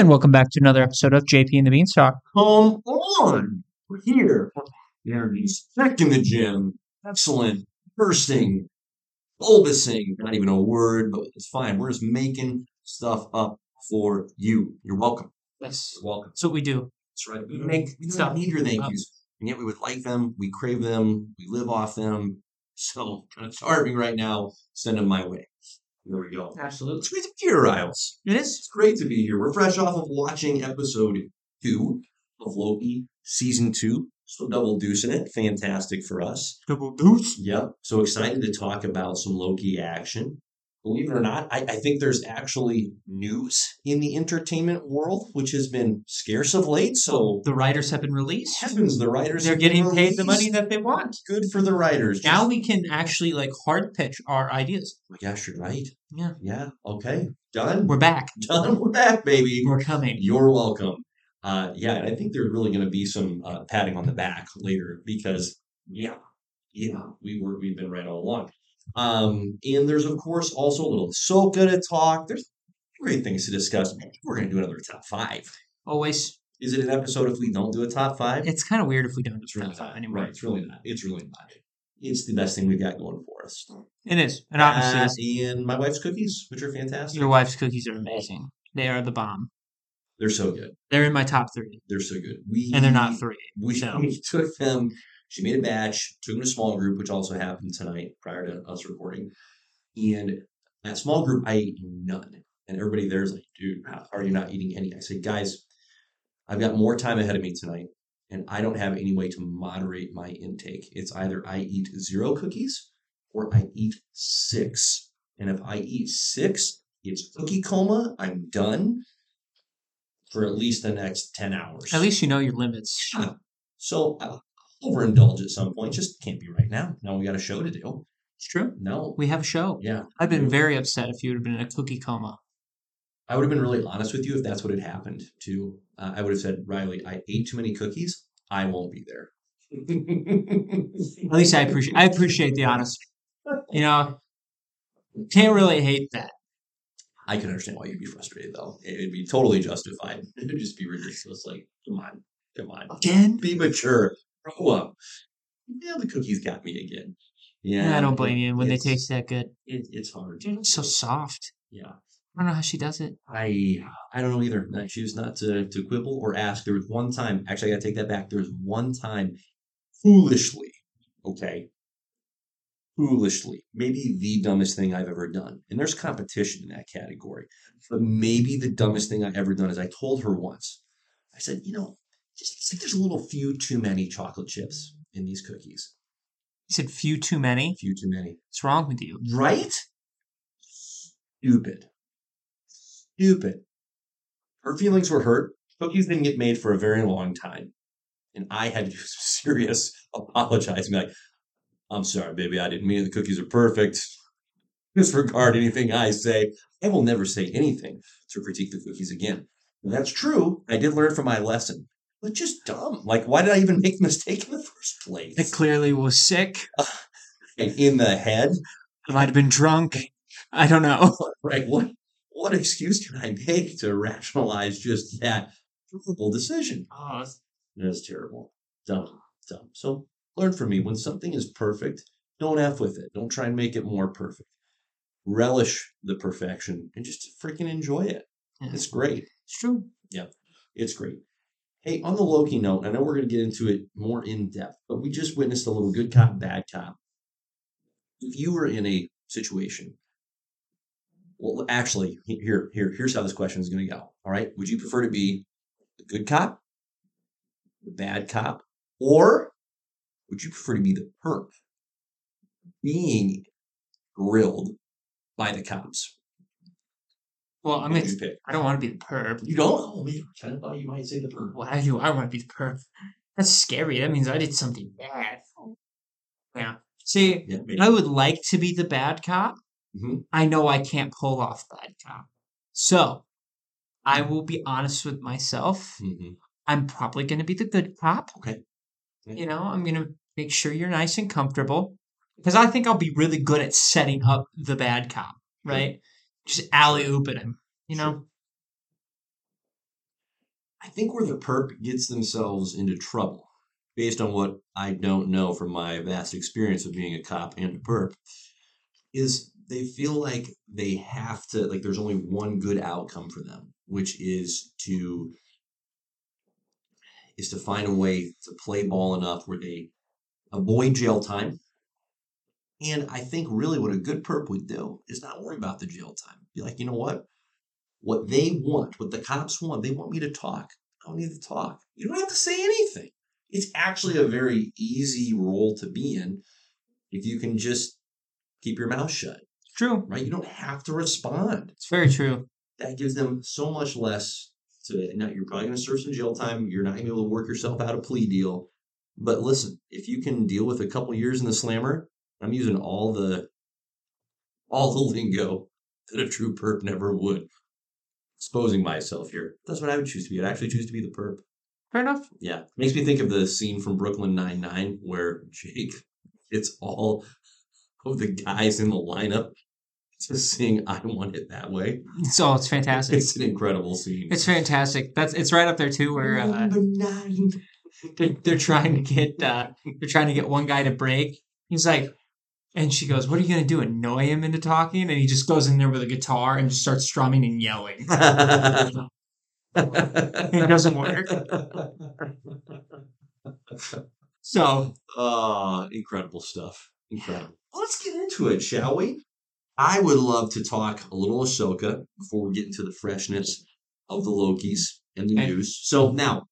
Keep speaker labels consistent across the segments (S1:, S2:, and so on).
S1: And welcome back to another episode of JP and the Beanstalk.
S2: Come on! We're here. Energy's back in the gym. Excellent. Bursting. Bulbusing. Not even a word, but it's fine. We're just making stuff up for you. You're welcome.
S1: That's,
S2: You're welcome.
S1: that's what we do.
S2: That's right. We make we don't need your thank yous. And yet we would like them. We crave them. We live off them. So kind of starving right now. Send them my way. There we go.
S1: Absolutely.
S2: It's great to be here, Riles.
S1: It is.
S2: It's great to be here. We're fresh off of watching episode two of Loki, season two. So double deucing it. Fantastic for us.
S1: Double deuce.
S2: Yep. So excited to talk about some Loki action. Believe it or not, I, I think there's actually news in the entertainment world, which has been scarce of late. So
S1: The writers have been released.
S2: heavens, the writers
S1: They're
S2: have been
S1: getting paid the money that they want.
S2: Good for the writers.
S1: Now we can actually like hard pitch our ideas.
S2: Oh my gosh, you're right.
S1: Yeah.
S2: Yeah. Okay. Done.
S1: We're back.
S2: done. We're back, baby.
S1: We're coming.
S2: You're welcome. Uh, yeah, and I think there's really going to be some uh, patting on the back later because, yeah, yeah, we were we've been right all along. Um, and there's of course also a little Ahsoka to talk. There's great things to discuss. We're going to do another top five.
S1: Always.
S2: Is it an episode if we don't do a top five?
S1: It's kind of weird if we don't do
S2: It's really
S1: top five
S2: not.
S1: anymore.
S2: Right, it's really not. It's really not. It's the best thing we've got going for us.
S1: It is. And obviously,
S2: That and my wife's cookies, which are fantastic.
S1: your wife's cookies are amazing. They are the bomb.
S2: They're so good.
S1: They're in my top three,
S2: They're so good. We
S1: and they're not three.
S2: We,
S1: So-
S2: we took them. She made a batch, took them to a small group, which also happened tonight prior to us recording. And that small group, I ate none. And everybody there's like, dude, how are you not eating any? I said, guys, I've got more time ahead of me tonight, and I don't have any way to moderate my intake. It's either I eat zero cookies or I eat six. And if I eat six, it's cookie coma. I'm done for at least the next 10 hours.
S1: At least you know your limits.
S2: So I'll overindulge at some point. Just can't be right now. Now we got a show to do.
S1: It's true.
S2: No.
S1: We have a show.
S2: Yeah.
S1: I've been very upset if you would have been in a cookie coma.
S2: I would have been really honest with you if that's what had happened too. Uh, I would have said, Riley, I ate too many cookies. I won't be there.
S1: At least I appreciate I appreciate the honesty. You know, can't really hate that.
S2: I can understand why you'd be frustrated though. It'd be totally justified. It'd just be ridiculous. Like, come on, come on.
S1: Again?
S2: Be mature. Grow up. Yeah, the cookies got me again. Yeah.
S1: I don't blame you when they taste that good.
S2: It, it's hard.
S1: Dude, it's so soft.
S2: Yeah.
S1: I don't know how she does it.
S2: I I don't know either. I choose not to to quibble or ask. There was one time, actually, I gotta take that back. There was one time, foolishly, okay, foolishly, maybe the dumbest thing I've ever done. And there's competition in that category, but maybe the dumbest thing I've ever done is I told her once. I said, you know, just it's like there's a little few too many chocolate chips in these cookies.
S1: You said few too many.
S2: Few too many.
S1: What's wrong with you?
S2: Right? Stupid. Stupid. Her feelings were hurt. Cookies didn't get made for a very long time. And I had to do some serious apologizing. Like, I'm sorry, baby. I didn't mean it. the cookies are perfect. Disregard anything I say. I will never say anything to critique the cookies again. And that's true. I did learn from my lesson. But just dumb. Like, why did I even make the mistake in the first place?
S1: It clearly was sick.
S2: And in the head,
S1: I might have been drunk. I don't know.
S2: right? What what excuse can I make to rationalize just that terrible decision?
S1: Oh,
S2: That's terrible. Dumb. Dumb. So learn from me. When something is perfect, don't F with it. Don't try and make it more perfect. Relish the perfection and just freaking enjoy it.
S1: Yeah.
S2: It's great.
S1: it's true. Yeah.
S2: It's great. Hey, on the Loki note, I know we're going to get into it more in depth, but we just witnessed a little good cop, bad cop. If you were in a situation, well, actually, here, here, here's how this question is going to go. All right, would you prefer to be the good cop, the bad cop, or would you prefer to be the perp, being grilled by the cops?
S1: Well, I
S2: What
S1: mean,
S2: would you pick?
S1: I don't want to be the perp.
S2: You don't? Oh, man, I kind of thought you might say the perp.
S1: Why do I want to be the perp? That's scary. That means I did something bad. Yeah. See,
S2: Yeah.
S1: I would like to be the bad cop.
S2: Mhm.
S1: I know I can't pull off bad cop. So I will be honest with myself.
S2: Mhm.
S1: I'm probably going to be the good cop.
S2: Okay. Yeah.
S1: You know, I'm going to make sure you're nice and comfortable because I think I'll be really good at setting up the bad cop, right? Just alley ooping him, you know?
S2: I think where the perp gets themselves into trouble, based on what I don't know from my vast experience of being a cop and a perp, is they feel like they have to like there's only one good outcome for them, which is to is to find a way to play ball enough where they avoid jail time. And I think really what a good perp would do is not worry about the jail time. Be like, you know what? What they want, what the cops want, they want me to talk. I don't need to talk. You don't have to say anything. It's actually a very easy role to be in if you can just keep your mouth shut,
S1: True.
S2: right? You don't have to respond.
S1: It's very true.
S2: That gives them so much less to now you're probably going to serve some jail time. You're not going to be able to work yourself out a plea deal. But listen, if you can deal with a couple years in the slammer, I'm using all the all the lingo that a true perp never would. Exposing myself here. That's what I would choose to be. I'd actually choose to be the perp.
S1: Fair enough.
S2: Yeah. Makes me think of the scene from Brooklyn Nine Nine where Jake it's all of the guys in the lineup to sing I Want It That Way.
S1: So it's fantastic.
S2: It's an incredible scene.
S1: It's fantastic. That's it's right up there too, where uh,
S2: Number nine.
S1: they're, they're trying to get uh, they're trying to get one guy to break. He's like, and she goes, "What are you gonna do? Annoy him into talking?" And he just goes in there with a guitar and just starts strumming and yelling.
S2: it
S1: doesn't work. So
S2: incredible stuff. Incredible. Let's get into it, shall we? I would love to talk a little Ahsoka before we get into the freshness of the Lokis and the news. So now,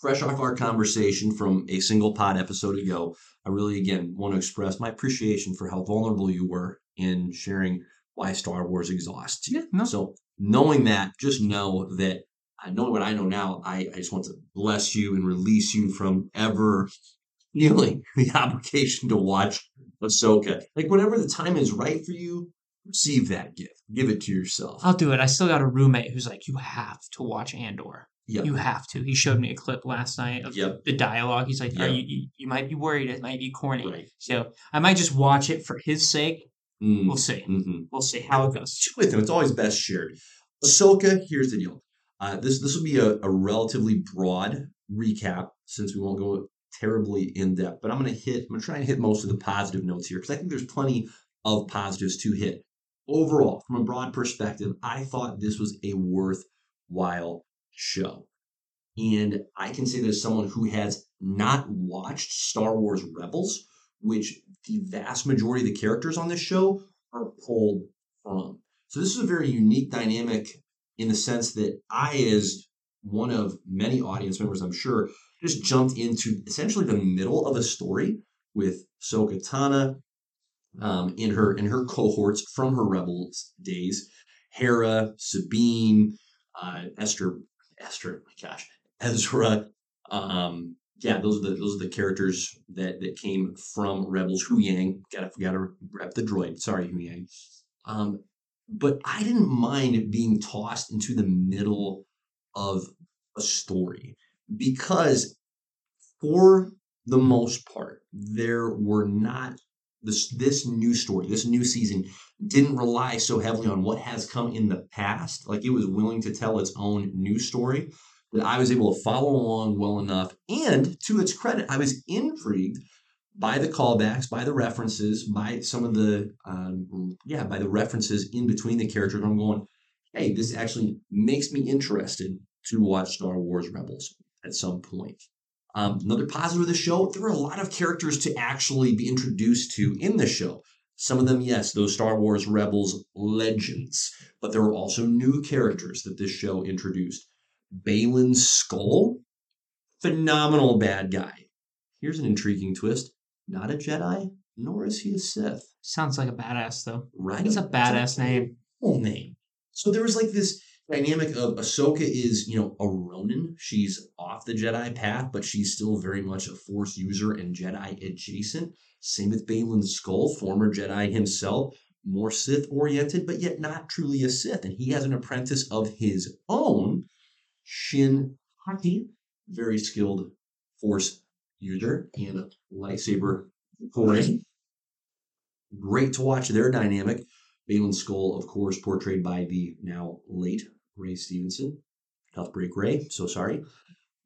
S2: fresh off our conversation from a single pod episode ago, I really again want to express my appreciation for how vulnerable you were in sharing why Star Wars exhausts you.
S1: yeah, no,
S2: So knowing that, just know that I know what I know now. I, I just want to bless you and release you from ever feeling the obligation to watch Ahsoka. Like whenever the time is right for you, receive that gift. Give it to yourself.
S1: I'll do it. I still got a roommate who's like, "You have to watch Andor.
S2: Yep.
S1: You have to." He showed me a clip last night of
S2: Yep.
S1: the dialogue. He's like, "Are
S2: Yep.
S1: you, you? You might be worried. It might be corny."
S2: Right.
S1: So I might just watch it for his sake.
S2: Mm,
S1: We'll see.
S2: mhm.
S1: We'll see how it goes.
S2: With him. It's always best shared. Ahsoka, here's the deal. Uh, this this will be a, a relatively broad recap since we won't go terribly in depth, but I'm going to hit. I'm going to try and hit most of the positive notes here because I think there's plenty of positives to hit. Overall, from a broad perspective, I thought this was a worthwhile show. And I can say that as someone who has not watched Star Wars Rebels, which the vast majority of the characters on this show are pulled from. So this is a very unique dynamic in the sense that I, as one of many audience members, I'm sure, just jumped into essentially the middle of a story with Ahsoka Tano um, in her in her cohorts from her Rebels days, Hera, Sabine, uh, Esther, Esther, my gosh, Ezra. Um, yeah, those are the those are the characters that that came from Rebels. Huyang, gotta gotta rep the droid. Sorry, Huyang. Um, but I didn't mind being tossed into the middle of a story because, for the most part, there were not this this new story, this new season didn't rely so heavily on what has come in the past. Like it was willing to tell its own new story that I was able to follow along well enough. And to its credit, I was intrigued by the callbacks, by the references, by some of the um, yeah, by the references in between the characters. I'm going, hey, this actually makes me interested to watch Star Wars Rebels at some point. Um, another positive of the show, there were a lot of characters to actually be introduced to in the show. Some of them, yes, those Star Wars Rebels legends, but there were also new characters that this show introduced. Baylan Skoll, phenomenal bad guy. Here's an intriguing twist not a Jedi, nor is he a Sith.
S1: Sounds like a badass though.
S2: Right?
S1: It's a badass name.
S2: Cool name. So there was like this dynamic of Ahsoka is, you know, a Ronin. She's off the Jedi path, but she's still very much a Force user and Jedi adjacent. Same with Baylan Skoll, former Jedi himself, more Sith oriented, but yet not truly a Sith. And he has an apprentice of his own, Shin Hati, very skilled Force user and a lightsaber wielding. Great to watch their dynamic. Baylan Skoll, of course, portrayed by the now late Ray Stevenson. tough break, Ray. So sorry.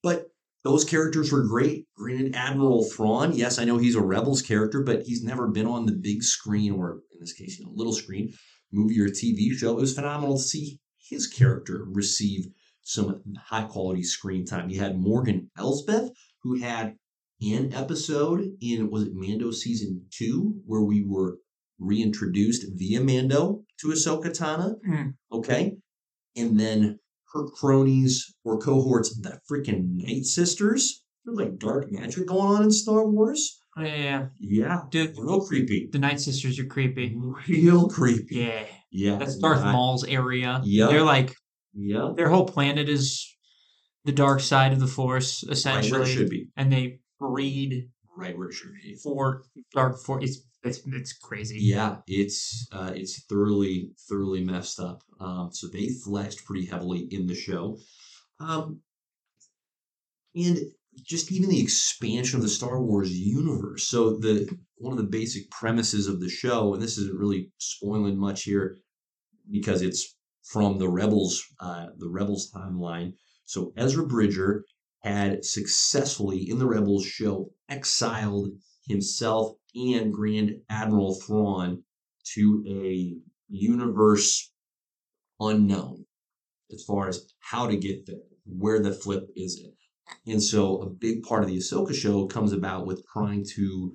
S2: But those characters were great. Grand Admiral Thrawn, yes, I know he's a Rebels character, but he's never been on the big screen or, in this case, you know, little screen, movie or TV show. It was phenomenal to see his character receive some high quality screen time. You had Morgan Elsbeth, who had an episode in, was it Mando season two, where we were reintroduced via Mando to Ahsoka Tano.
S1: Mm.
S2: Okay. And then her cronies or cohorts, the freaking Night Sisters. There's like dark magic going on in Star Wars.
S1: Oh, yeah,
S2: Yeah.
S1: dude,
S2: Real creepy.
S1: the Night Sisters are creepy.
S2: Real creepy.
S1: Yeah,
S2: Yeah.
S1: that's Darth
S2: I-
S1: Maul's area.
S2: Yeah,
S1: they're like
S2: Yeah.
S1: their whole planet is the dark side of the Force,
S2: Right
S1: essentially,
S2: where it should be.
S1: and they breed
S2: Right where it should be.
S1: for dark force. It's it's it's crazy.
S2: Yeah, it's uh, it's thoroughly thoroughly messed up. Um, so they flexed pretty heavily in the show, um, and just even the expansion of the Star Wars universe. So the one of the basic premises of the show, and this isn't really spoiling much here because it's from the Rebels uh, the Rebels timeline. So Ezra Bridger had successfully in the Rebels show exiled himself and Grand Admiral Thrawn to a universe unknown as far as how to get there, where the flip is it. And so a big part of the Ahsoka show comes about with trying to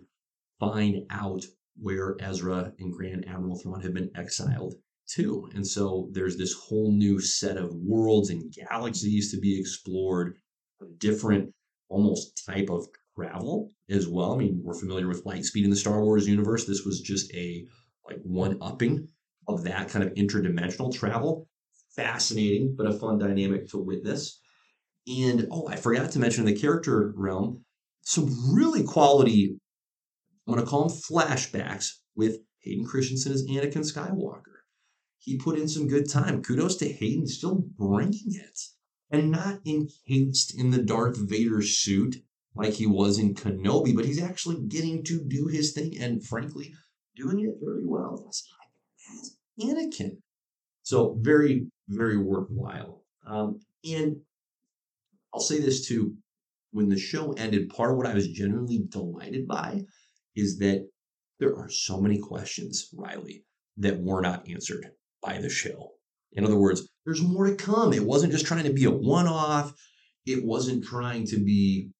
S2: find out where Ezra and Grand Admiral Thrawn have been exiled to. And so there's this whole new set of worlds and galaxies to be explored, different almost type of travel as well. I mean, we're familiar with light speed in the Star Wars universe. This was just a like one upping of that kind of interdimensional travel. Fascinating, but a fun dynamic to witness. And oh, I forgot to mention the character realm, some really quality, I'm going to call them flashbacks with Hayden Christensen as Anakin Skywalker. He put in some good time. Kudos to Hayden, still bringing it and not encased in the Darth Vader suit like he was in Kenobi, but he's actually getting to do his thing and frankly doing it very well as Anakin. So very, very worthwhile. Um, and I'll say this too: when the show ended, part of what I was genuinely delighted by is that there are so many questions, Riley, that were not answered by the show. In other words, there's more to come. It wasn't just trying to be a one-off. It wasn't trying to be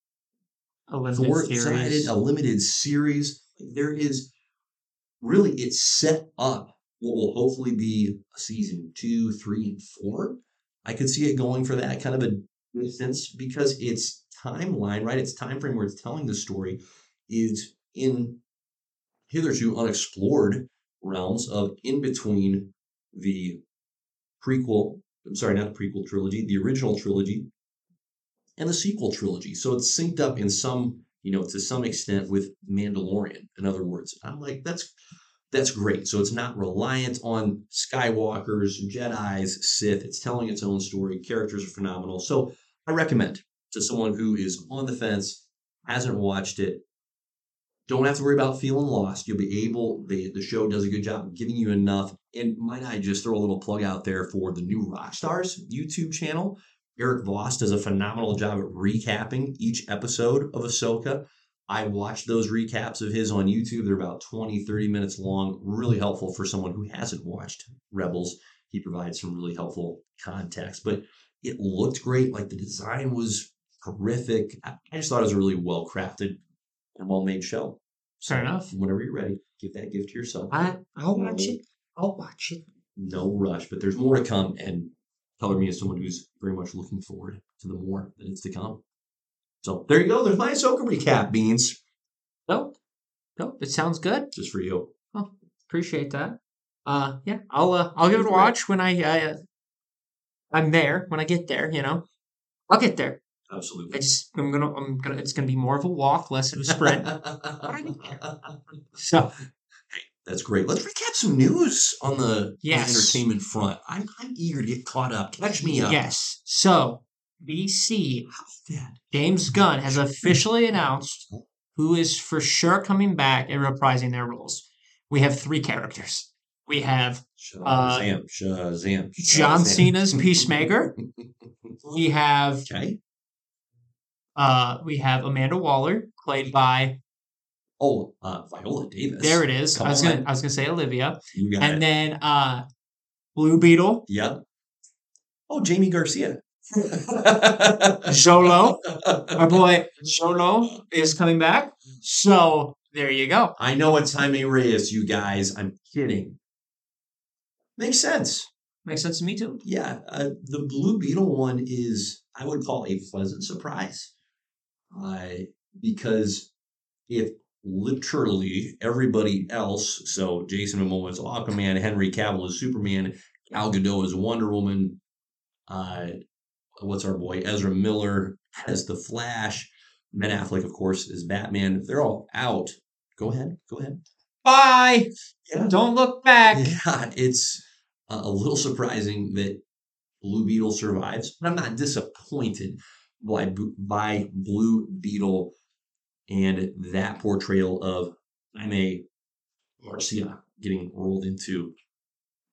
S1: A limited series.
S2: a limited series. There is really it's set up what will hopefully be season two, three, and four. I could see it going for that kind of a distance because its timeline, right? Its time frame where it's telling the story is in hitherto unexplored realms of in between the prequel, I'm sorry, not the prequel trilogy, the original trilogy, and the sequel trilogy. So it's synced up in some, you know, to some extent with Mandalorian. In other words, I'm like, that's that's great. So it's not reliant on Skywalkers, Jedi's, Sith. It's telling its own story. Characters are phenomenal. So I recommend to someone who is on the fence, hasn't watched it, don't have to worry about feeling lost. You'll be able, the, the show does a good job of giving you enough. And might I just throw a little plug out there for the new Rockstars YouTube channel? Erik Voss does a phenomenal job at recapping each episode of Ahsoka. I watched those recaps of his on YouTube. They're about 20, 30 minutes long. Really helpful for someone who hasn't watched Rebels. He provides some really helpful context. But it looked great. Like the design was horrific. I just thought it was a really well crafted and well made show.
S1: Fair enough.
S2: Whenever you're ready, give that gift to yourself.
S1: I I'll watch it. I'll watch it.
S2: no rush, but there's more to come. And color me as someone who's very much looking forward to the more that is to come. So there you go. There's my Ahsoka recap, Beans,
S1: Nope. Nope. It sounds good.
S2: just for you.
S1: Appreciate that. Uh, yeah, I'll uh, I'll give it a watch when I uh, I'm there when I get there. You know, I'll get there.
S2: Absolutely.
S1: I just I'm gonna I'm gonna it's gonna be more of a walk, less of a sprint. so
S2: That's great. Let's recap some news on the, on the entertainment front. I'm, I'm eager to get caught up. Catch me up.
S1: yes, so
S2: DC
S1: James Gunn has officially announced who is for sure coming back and reprising their roles. We have three characters. We have Uh,
S2: Shazam, Shazam,
S1: John
S2: Shazam.
S1: Cena's Peacemaker. we have
S2: Okay.
S1: uh we have Amanda Waller, played by
S2: Oh, uh, Viola Davis.
S1: there it is.
S2: Come
S1: I was gonna. I was gonna say Olivia.
S2: You got
S1: And
S2: it.
S1: then uh Blue Beetle,
S2: Yep. Oh, Jamie Garcia.
S1: Xolo. Our boy Xolo is coming back. So there you go.
S2: I know it's Jaime Reyes, you guys. I'm kidding. Makes sense.
S1: Makes sense to me too.
S2: Yeah, uh, the Blue Beetle one is, I would call a pleasant surprise. Uh, because if literally everybody else, so Jason Momoa is Aquaman, Henry Cavill is Superman, Gal Gadot is Wonder Woman, uh, what's our boy Ezra Miller as the Flash, Ben Affleck, of course, is Batman. If they're all out, go ahead, go ahead.
S1: Bye.
S2: Yeah,
S1: Don't look back.
S2: yeah, it's a a little surprising that Blue Beetle survives, but I'm not disappointed by by Blue Beetle and that portrayal of I'm a Garcia getting rolled into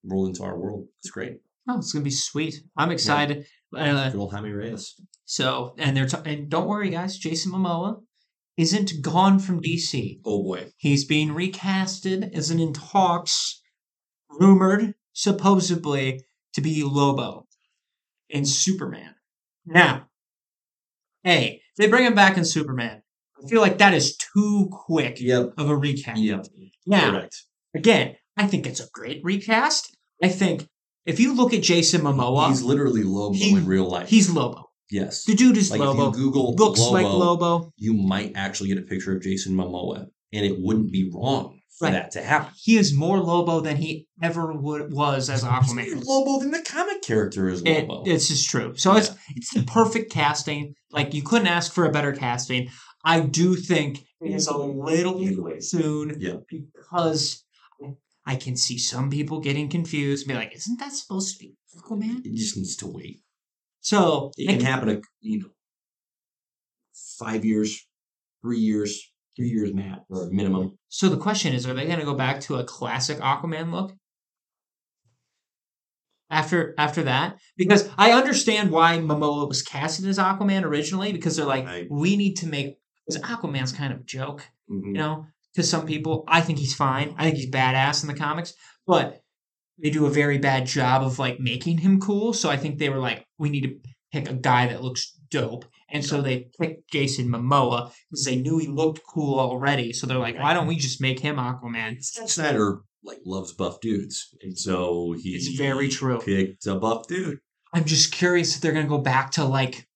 S2: rolled into our world. It's great.
S1: Oh, it's gonna be sweet. I'm excited. Uh,
S2: Good old Jaime Reyes.
S1: so, and they're and don't worry, guys. Jason Momoa isn't gone from DC.
S2: Oh boy.
S1: He's being recasted, as an in talks, rumored, supposedly, to be Lobo in Superman. Now, hey, they bring him back in Superman. I feel like that is too quick
S2: Yep.
S1: of a recast.
S2: Yep.
S1: Now,
S2: Correct.
S1: again, I think it's a great recast. I think if you look at Jason Momoa,
S2: He's literally Lobo
S1: he-
S2: in real life.
S1: he's Lobo.
S2: yes.
S1: The dude is
S2: Like
S1: Lobo.
S2: if you Google
S1: Looks
S2: Lobo,
S1: like Lobo.
S2: you might actually get a picture of Jason Momoa, and it wouldn't be wrong for
S1: Right.
S2: that to happen.
S1: He is more Lobo than he ever would, was as Aquaman.
S2: Lobo than the comic character is
S1: It,
S2: Lobo.
S1: it's just true. So it's it's the perfect casting. Like you couldn't ask for a better casting. I do think it is a mm-hmm. little soon
S2: Yeah.
S1: because I can see some people getting confused and be like, "Isn't that supposed to be Aquaman?"
S2: it just needs to wait.
S1: So
S2: It can happen. A, you know, five years, three years, three years, Matt, or minimum.
S1: So the question is, are they going to go back to a classic Aquaman look after after that? Because I understand why Momoa was casted as Aquaman originally, because they're like,
S2: Right.
S1: we need to make because Aquaman's kind of a joke,
S2: Mhm.
S1: you know. To some people, I think he's fine. I think he's badass in the comics, but they do a very bad job of like making him cool. So I think they were like, we need to pick a guy that looks dope. And so they picked Jason Momoa because they knew he looked cool already. So they're like, why don't we just make him Aquaman?
S2: Snyder like loves buff dudes, and so he
S1: It's very true.
S2: picked a buff dude.
S1: I'm just curious if they're gonna go back to like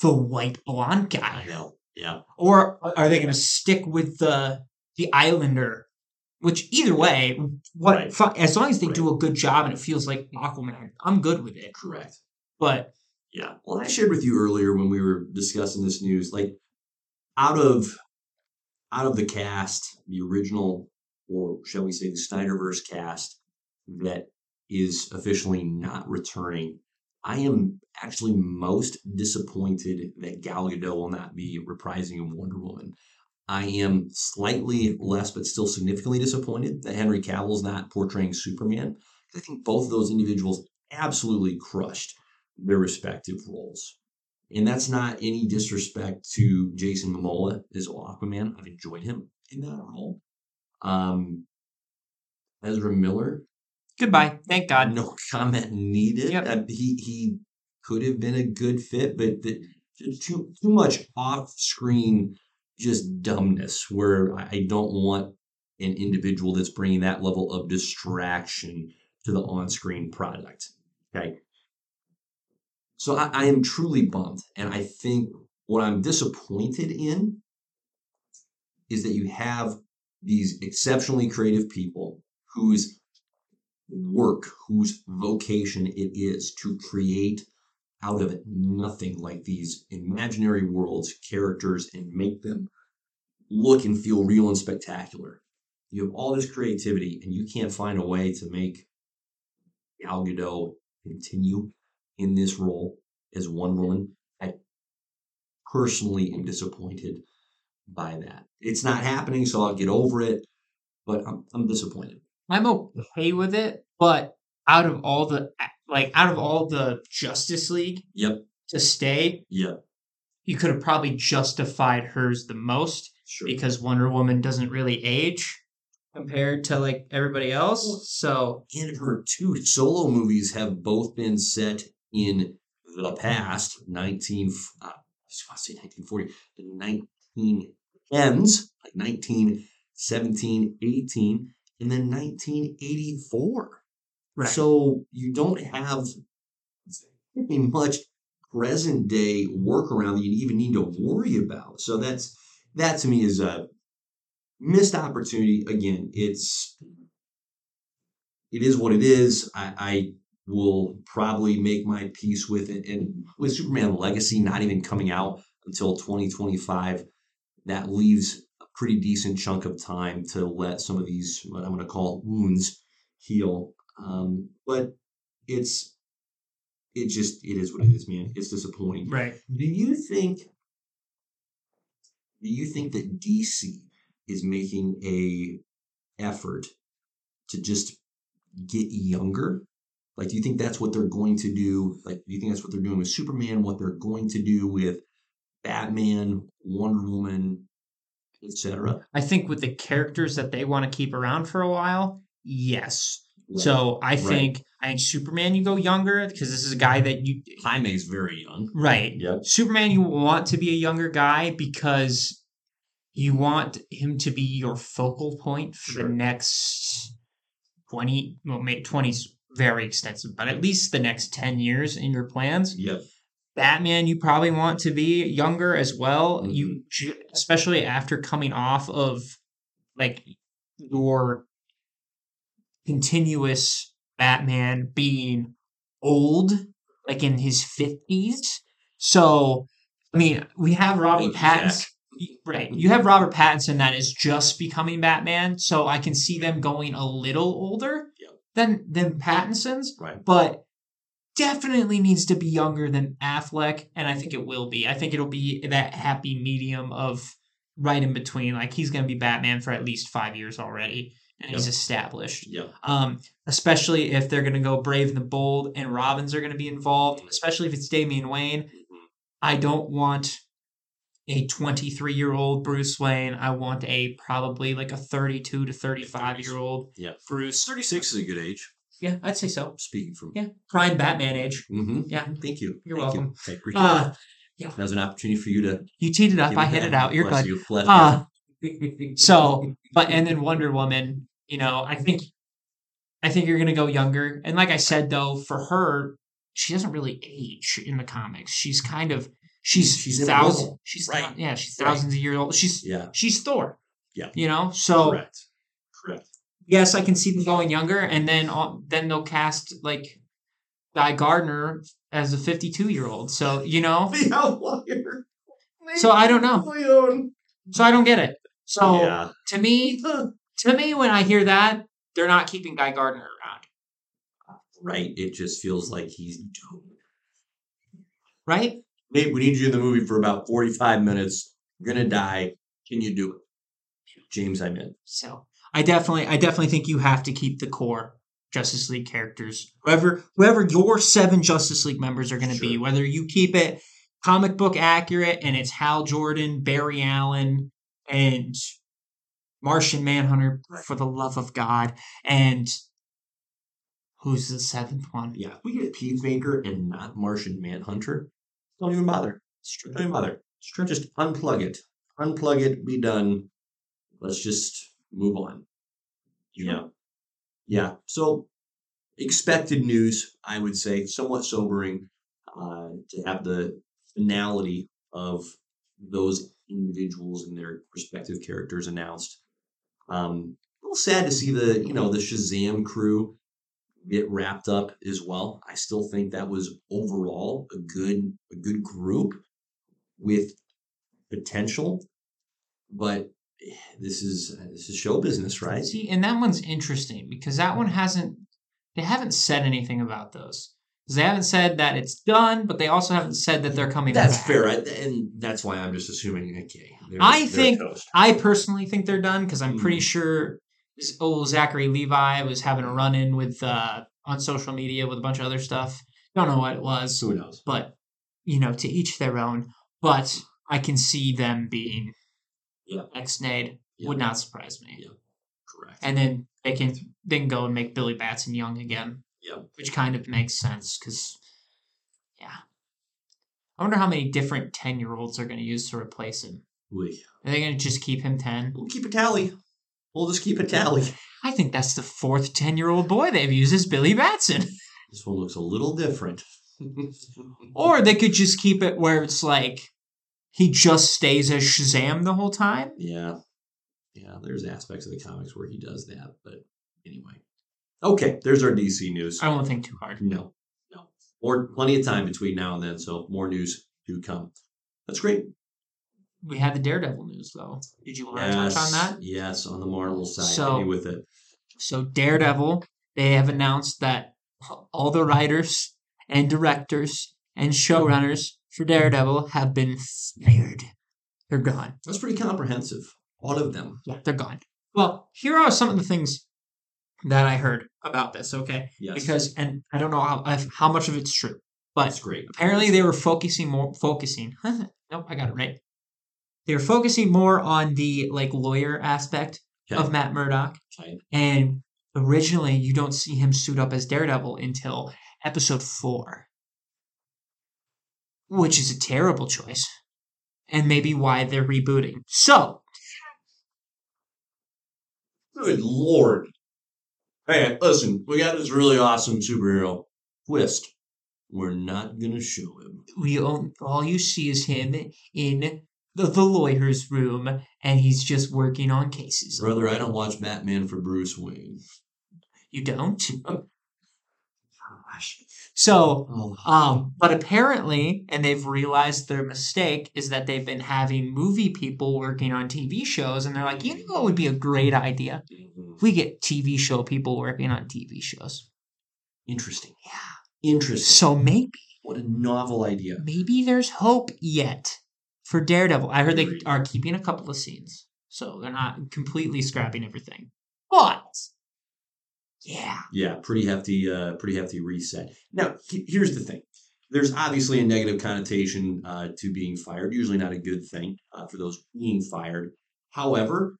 S1: the white blonde guy.
S2: I know. Yeah.
S1: or are they gonna stick with the the Islander? Which either way, what
S2: Right.
S1: fi- as long as they do a good job and it feels like Aquaman, I'm good with it.
S2: Correct.
S1: But
S2: Yeah. Well, I shared with you earlier when we were discussing this news, like out of out of the cast, the original, or shall we say the Snyderverse cast that is officially not returning, I am actually most disappointed that Gal Gadot will not be reprising Wonder Woman. I am slightly less, but still significantly disappointed that Henry Cavill's not portraying Superman. I think both of those individuals absolutely crushed their respective roles. And that's not any disrespect to Jason Momoa as Aquaman. I've enjoyed him in that role. Um, Ezra Miller,
S1: goodbye. Thank God.
S2: no comment needed.
S1: Yep.
S2: Uh, he he could have been a good fit, but the, too too much off screen just dumbness where I don't want an individual that's bringing that level of distraction to the on screen product. Okay. So I, I am truly bummed. And I think what I'm disappointed in is that you have these exceptionally creative people whose work, whose vocation it is to create out of nothing like these imaginary worlds, characters, and make them look and feel real and spectacular. You have all this creativity, and you can't find a way to make Gal Gadot continue in this role as Wonder Woman. I personally am disappointed by that. It's not happening, so I'll get over it, but I'm, I'm disappointed.
S1: I'm okay with it, but out of all the like out of all the Justice League
S2: Yep.
S1: to stay,
S2: Yep.
S1: you could have probably justified hers the most
S2: Sure.
S1: because Wonder Woman doesn't really age compared to like everybody else. So
S2: and her two solo movies have both been set in the past 19 uh, I was going to say 1940 the 1910s like 1917 18 and then 1984 Right. so you don't have very much present day workaround that you even need to worry about so that's that to me is a missed opportunity again it's it is what it is. I, I will probably make my peace with it. And with Superman Legacy not even coming out until 2025, that leaves pretty decent chunk of time to let some of these, what I'm going to call wounds, heal. Um, but it's, it just, it is what it is, man. It's disappointing.
S1: right.
S2: Do you think, do you think that DC is making a effort to just get younger? Like, do you think that's what they're going to do? Like, do you think that's what they're doing with Superman? What they're going to do with Batman, Wonder Woman, etc.?
S1: I think with the characters that they want to keep around for a while, yes. So I
S2: Right.
S1: think I think Superman you go younger because this is a guy that you
S2: Jaime's very young.
S1: right.
S2: Yep.
S1: Superman you want to be a younger guy because you want him to be your focal point for
S2: Sure.
S1: the next 20 well maybe 20's very extensive but at least the next 10 years in your plans
S2: Yep.
S1: Batman, you probably want to be younger as well.
S2: Mm-hmm.
S1: You, especially after coming off of like your continuous Batman being old, like in his fifties. So, I mean, we have Robert Pattinson. Right. You have Robert Pattinson that is just becoming Batman, so I can see them going a little older
S2: Yep.
S1: than than Pattinson's
S2: Right.
S1: but definitely needs to be younger than Affleck, and I think it will be. I think it'll be that happy medium of right in between. Like he's going to be Batman for at least five years already, and he's established.
S2: Yeah.
S1: Um, especially if they're going to go Brave and the Bold, and Robins are going to be involved. Especially if it's Damian Wayne. I don't want a 23 year old Bruce Wayne. I want a probably like a 32 to 35 year old
S2: Yeah.
S1: Bruce.
S2: 36 is a good age.
S1: Yeah, I'd say so.
S2: Speaking from.
S1: Yeah, prime Batman age.
S2: Mm-hmm.
S1: Yeah.
S2: Thank you.
S1: You're
S2: Thank you.
S1: welcome.
S2: I appreciate
S1: Uh,
S2: that. That was an opportunity for you to.
S1: You teed it up. I hit it out. You're good.
S2: You.
S1: Uh,
S2: you.
S1: so, but and then Wonder Woman. You know, I think, I think you're gonna go younger. And like I said, though, for her, she doesn't really age in the comics. She's kind of she's
S2: She's
S1: thousands. She's
S2: Right.
S1: yeah, she's
S2: Right.
S1: thousands of years old. She's
S2: Yeah.
S1: she's Thor.
S2: Yeah.
S1: You know, so
S2: Correct. Correct.
S1: yes, I can see them going younger, and then all- then they'll cast like Guy Gardner as a 52 year old. So you know,
S2: The outlier.
S1: so I don't know.
S2: Leon.
S1: So I don't get it. So
S2: yeah.
S1: to me, to me, when I hear that, they're not keeping Guy Gardner around,
S2: Right. It just feels like he's doomed.
S1: right?
S2: Nate, we need you in the movie for about 45 minutes. You're gonna die. Can you do it? James, I'm in.
S1: So I definitely, I definitely think you have to keep the core Justice League characters. Whoever, whoever your seven Justice League members are going to be, whether you keep it comic book accurate and it's Hal Jordan, Barry Allen, and Martian Manhunter,
S2: Right.
S1: for the love of God, and who's the seventh one?
S2: Yeah. We get Peacemaker and not Martian Manhunter, don't even bother. Don't even bother. Just unplug it. Unplug it. Be done. Let's just move on. Yeah. Yeah. So expected news, I would say, somewhat sobering uh, to have the finality of those individuals and their respective characters announced. Um, a little sad to see the you know the Shazam crew get wrapped up as well. I still think that was overall a good a good group with potential, but this is this is show business, right?
S1: See, and that one's interesting because that one hasn't. They haven't said anything about those. They haven't said that it's done, but they also haven't said that they're coming back.
S2: That's
S1: back.
S2: fair, I, and that's why I'm just assuming. Okay,
S1: I think-
S2: toast.
S1: I personally think they're done because I'm pretty
S2: Mhm.
S1: sure old Zachary Levi was having a run in with uh, on social media with a bunch of other stuff. Don't know what it was,
S2: who knows?
S1: but you know, to each their own. But I can see them being
S2: Yeah.
S1: ex-nade.
S2: Yeah.
S1: Would not surprise me.
S2: Yeah. Correct.
S1: And then they can then go and make Billy Batson young again.
S2: Yep.
S1: Which kind of makes sense because, yeah. I wonder how many different ten year olds are going to use to replace him. Are they going to just keep him ten?
S2: we'll keep a tally. We'll just keep a tally.
S1: I think that's the fourth ten year old boy they've used as Billy Batson.
S2: This one looks a little different.
S1: Or they could just keep it where it's like he just stays as Shazam the whole time.
S2: Yeah. Yeah, there's aspects of the comics where he does that, but anyway. Okay, there's our DC news.
S1: I won't think too hard.
S2: No, no. Or plenty of time between now and then, so more news do come. That's great.
S1: We had the Daredevil news though. Did you want to touch on that?
S2: Yes, on the Marvel side.
S1: So-
S2: with it.
S1: So Daredevil, they have announced that all the writers and directors and showrunners for Daredevil have been fired. They're gone.
S2: That's pretty comprehensive. All of them.
S1: Yeah, they're gone. Well, here are some of the things that I heard about this. Okay,
S2: Yes.
S1: because and I don't know how how much of it's true, but
S2: that's great.
S1: apparently they were focusing more focusing. nope, I got it right. They were focusing more on the like lawyer aspect
S2: Okay.
S1: of Matt Murdock.
S2: Okay.
S1: And originally, you don't see him suit up as Daredevil until episode four, which is a terrible choice, and maybe why they're rebooting. So,
S2: Good lord. Hey, listen, we got this really awesome superhero twist. We're not gonna show him.
S1: we all you see is him in the, the lawyer's room, and he's just working on cases.
S2: Brother, I don't watch Batman for Bruce Wayne.
S1: You don't? Oh, gosh. So,
S2: Oh,
S1: Um, but apparently, and they've realized their mistake is that they've been having movie people working on TV shows, and they're like, you know what would be a great idea? If we get TV show people working on TV shows.
S2: interesting.
S1: Yeah.
S2: Interesting.
S1: So maybe,
S2: What a novel idea.
S1: maybe there's hope yet for Daredevil. I heard they are keeping a couple of scenes, so they're not completely scrapping everything. But yeah,
S2: Yeah, pretty hefty, uh, pretty hefty reset. Now, he- here's the thing. There's obviously a negative connotation uh, to being fired. Usually not a good thing uh, for those being fired. However,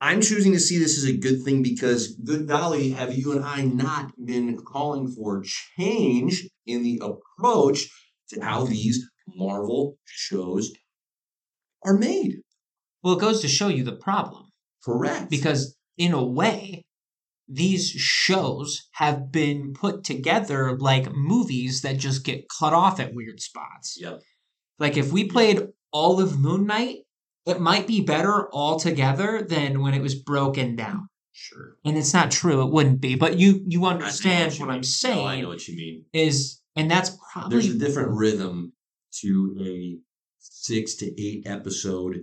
S2: I'm choosing to see this as a good thing because, good golly, have you and I not been calling for change in the approach to how these Marvel shows are made?
S1: well, it goes to show you the problem.
S2: Correct.
S1: because in a way these shows have been put together like movies that just get cut off at weird spots
S2: Yep.
S1: like if we played all of moon knight it might be better altogether than when it was broken down
S2: Sure.
S1: and it's not true it wouldn't be but you you understand
S2: you
S1: what i'm saying
S2: I know what you mean.
S1: is and that's probably there's
S2: a different rhythm to a six to eight episode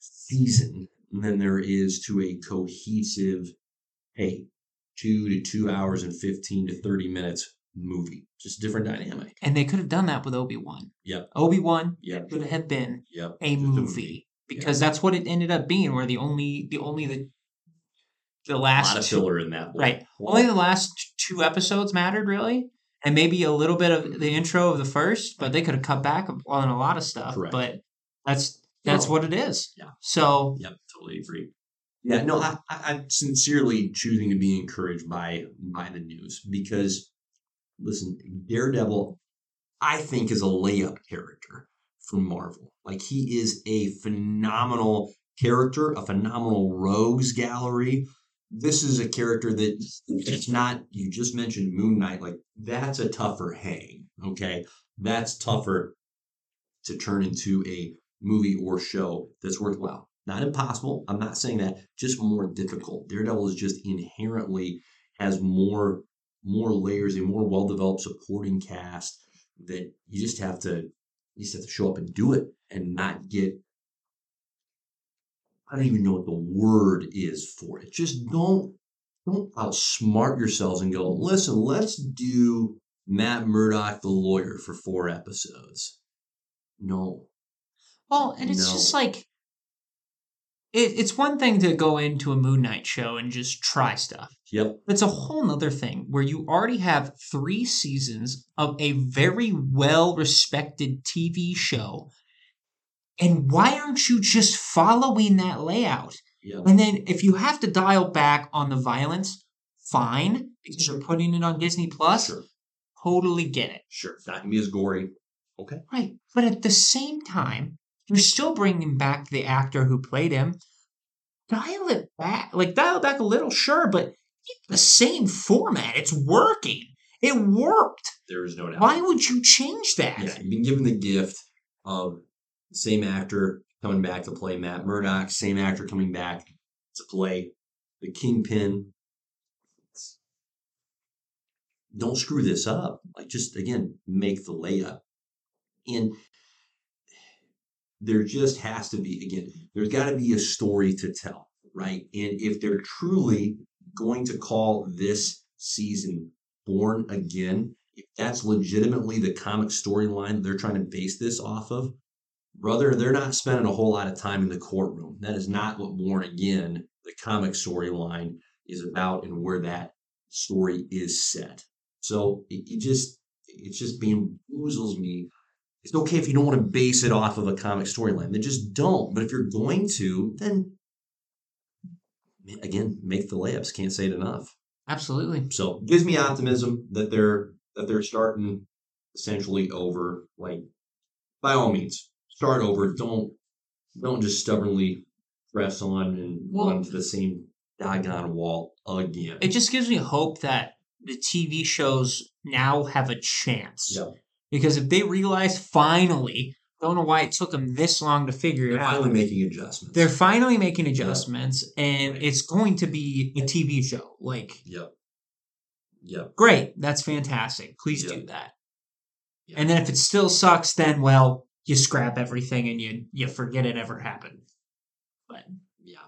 S2: season than there is to a cohesive, hey, two to two hours and 15 to 30 minutes movie. Just different dynamic.
S1: and they could have done that with obi-wan
S2: Yep.
S1: obi-wan
S2: Yep.
S1: could have been
S2: Yep.
S1: a
S2: Just
S1: movie because that's what it ended up being where the only the only the the
S2: A
S1: last
S2: lot of
S1: two,
S2: in that. one.
S1: right only the last two episodes mattered really and maybe a little bit of the intro of the first but they could have cut back on a lot of stuff
S2: Correct.
S1: but that's that's
S2: No.
S1: what it is
S2: Yeah.
S1: so
S2: Yep, totally agree. Yeah, no, I, I, I'm sincerely choosing to be encouraged by by the news because, listen, Daredevil, I think is a layup character from Marvel. Like he is a phenomenal character, a phenomenal rogues gallery. This is a character that it's not. You just mentioned Moon Knight. Like that's a tougher hang. Okay, that's tougher to turn into a movie or show that's worthwhile. Not impossible. I'm not saying that. Just more difficult. Daredevil is just inherently has more more layers, a more well developed supporting cast that you just have to you just have to show up and do it and not get I don't even know what the word is for it. Just don't don't outsmart yourselves and go, listen, let's do Matt Murdock the lawyer for four episodes. No.
S1: well and it's
S2: No.
S1: just like it, it's one thing to go into a Moon Knight show and just try stuff.
S2: Yep.
S1: It's a whole nother thing where you already have three seasons of a very well respected TV show. And why aren't you just following that layout?
S2: Yep.
S1: And then if you have to dial back on the violence, fine, because you're putting it on Disney Plus.
S2: Sure.
S1: Totally get it.
S2: Sure. It's not gonna be as gory. Okay.
S1: Right. But at the same time, you're still bringing back the actor who played him. Dial it back. Like, dial it back a little, sure, but the same format. It's working. It worked.
S2: There is no doubt.
S1: Why would you change that?
S2: Yeah, you've been given the gift of the same actor coming back to play Matt Murdock, same actor coming back to play the Kingpin. Don't screw this up. Like, just again, make the layup. And there just has to be, again, there's got to be a story to tell, right? And if they're truly going to call this season Born Again, if that's legitimately the comic storyline they're trying to base this off of, brother, they're not spending a whole lot of time in the courtroom. That is not what Born Again, the comic storyline, is about and where that story is set. So it, it just it just bamboozles me. It's okay if you don't want to base it off of a comic storyline. Then just don't. But if you're going to, then again, make the layups. Can't say it enough.
S1: Absolutely.
S2: So gives me optimism that they're that they're starting essentially over. Like by all means, start over. Don't don't just stubbornly press on and
S1: Well-
S2: run to the same doggone wall again.
S1: It just gives me hope that the TV shows now have a chance.
S2: Yep.
S1: Because if they realize finally, don't know why it took them this long to figure it.
S2: They're
S1: it out.
S2: finally making adjustments.
S1: They're finally making adjustments, and it's going to be a TV show. Like,
S2: Yep. Yep.
S1: great, that's fantastic. Please do that.
S2: Yep.
S1: And then if it still sucks, then well, you scrap everything and you you forget it ever happened. But
S2: Yeah.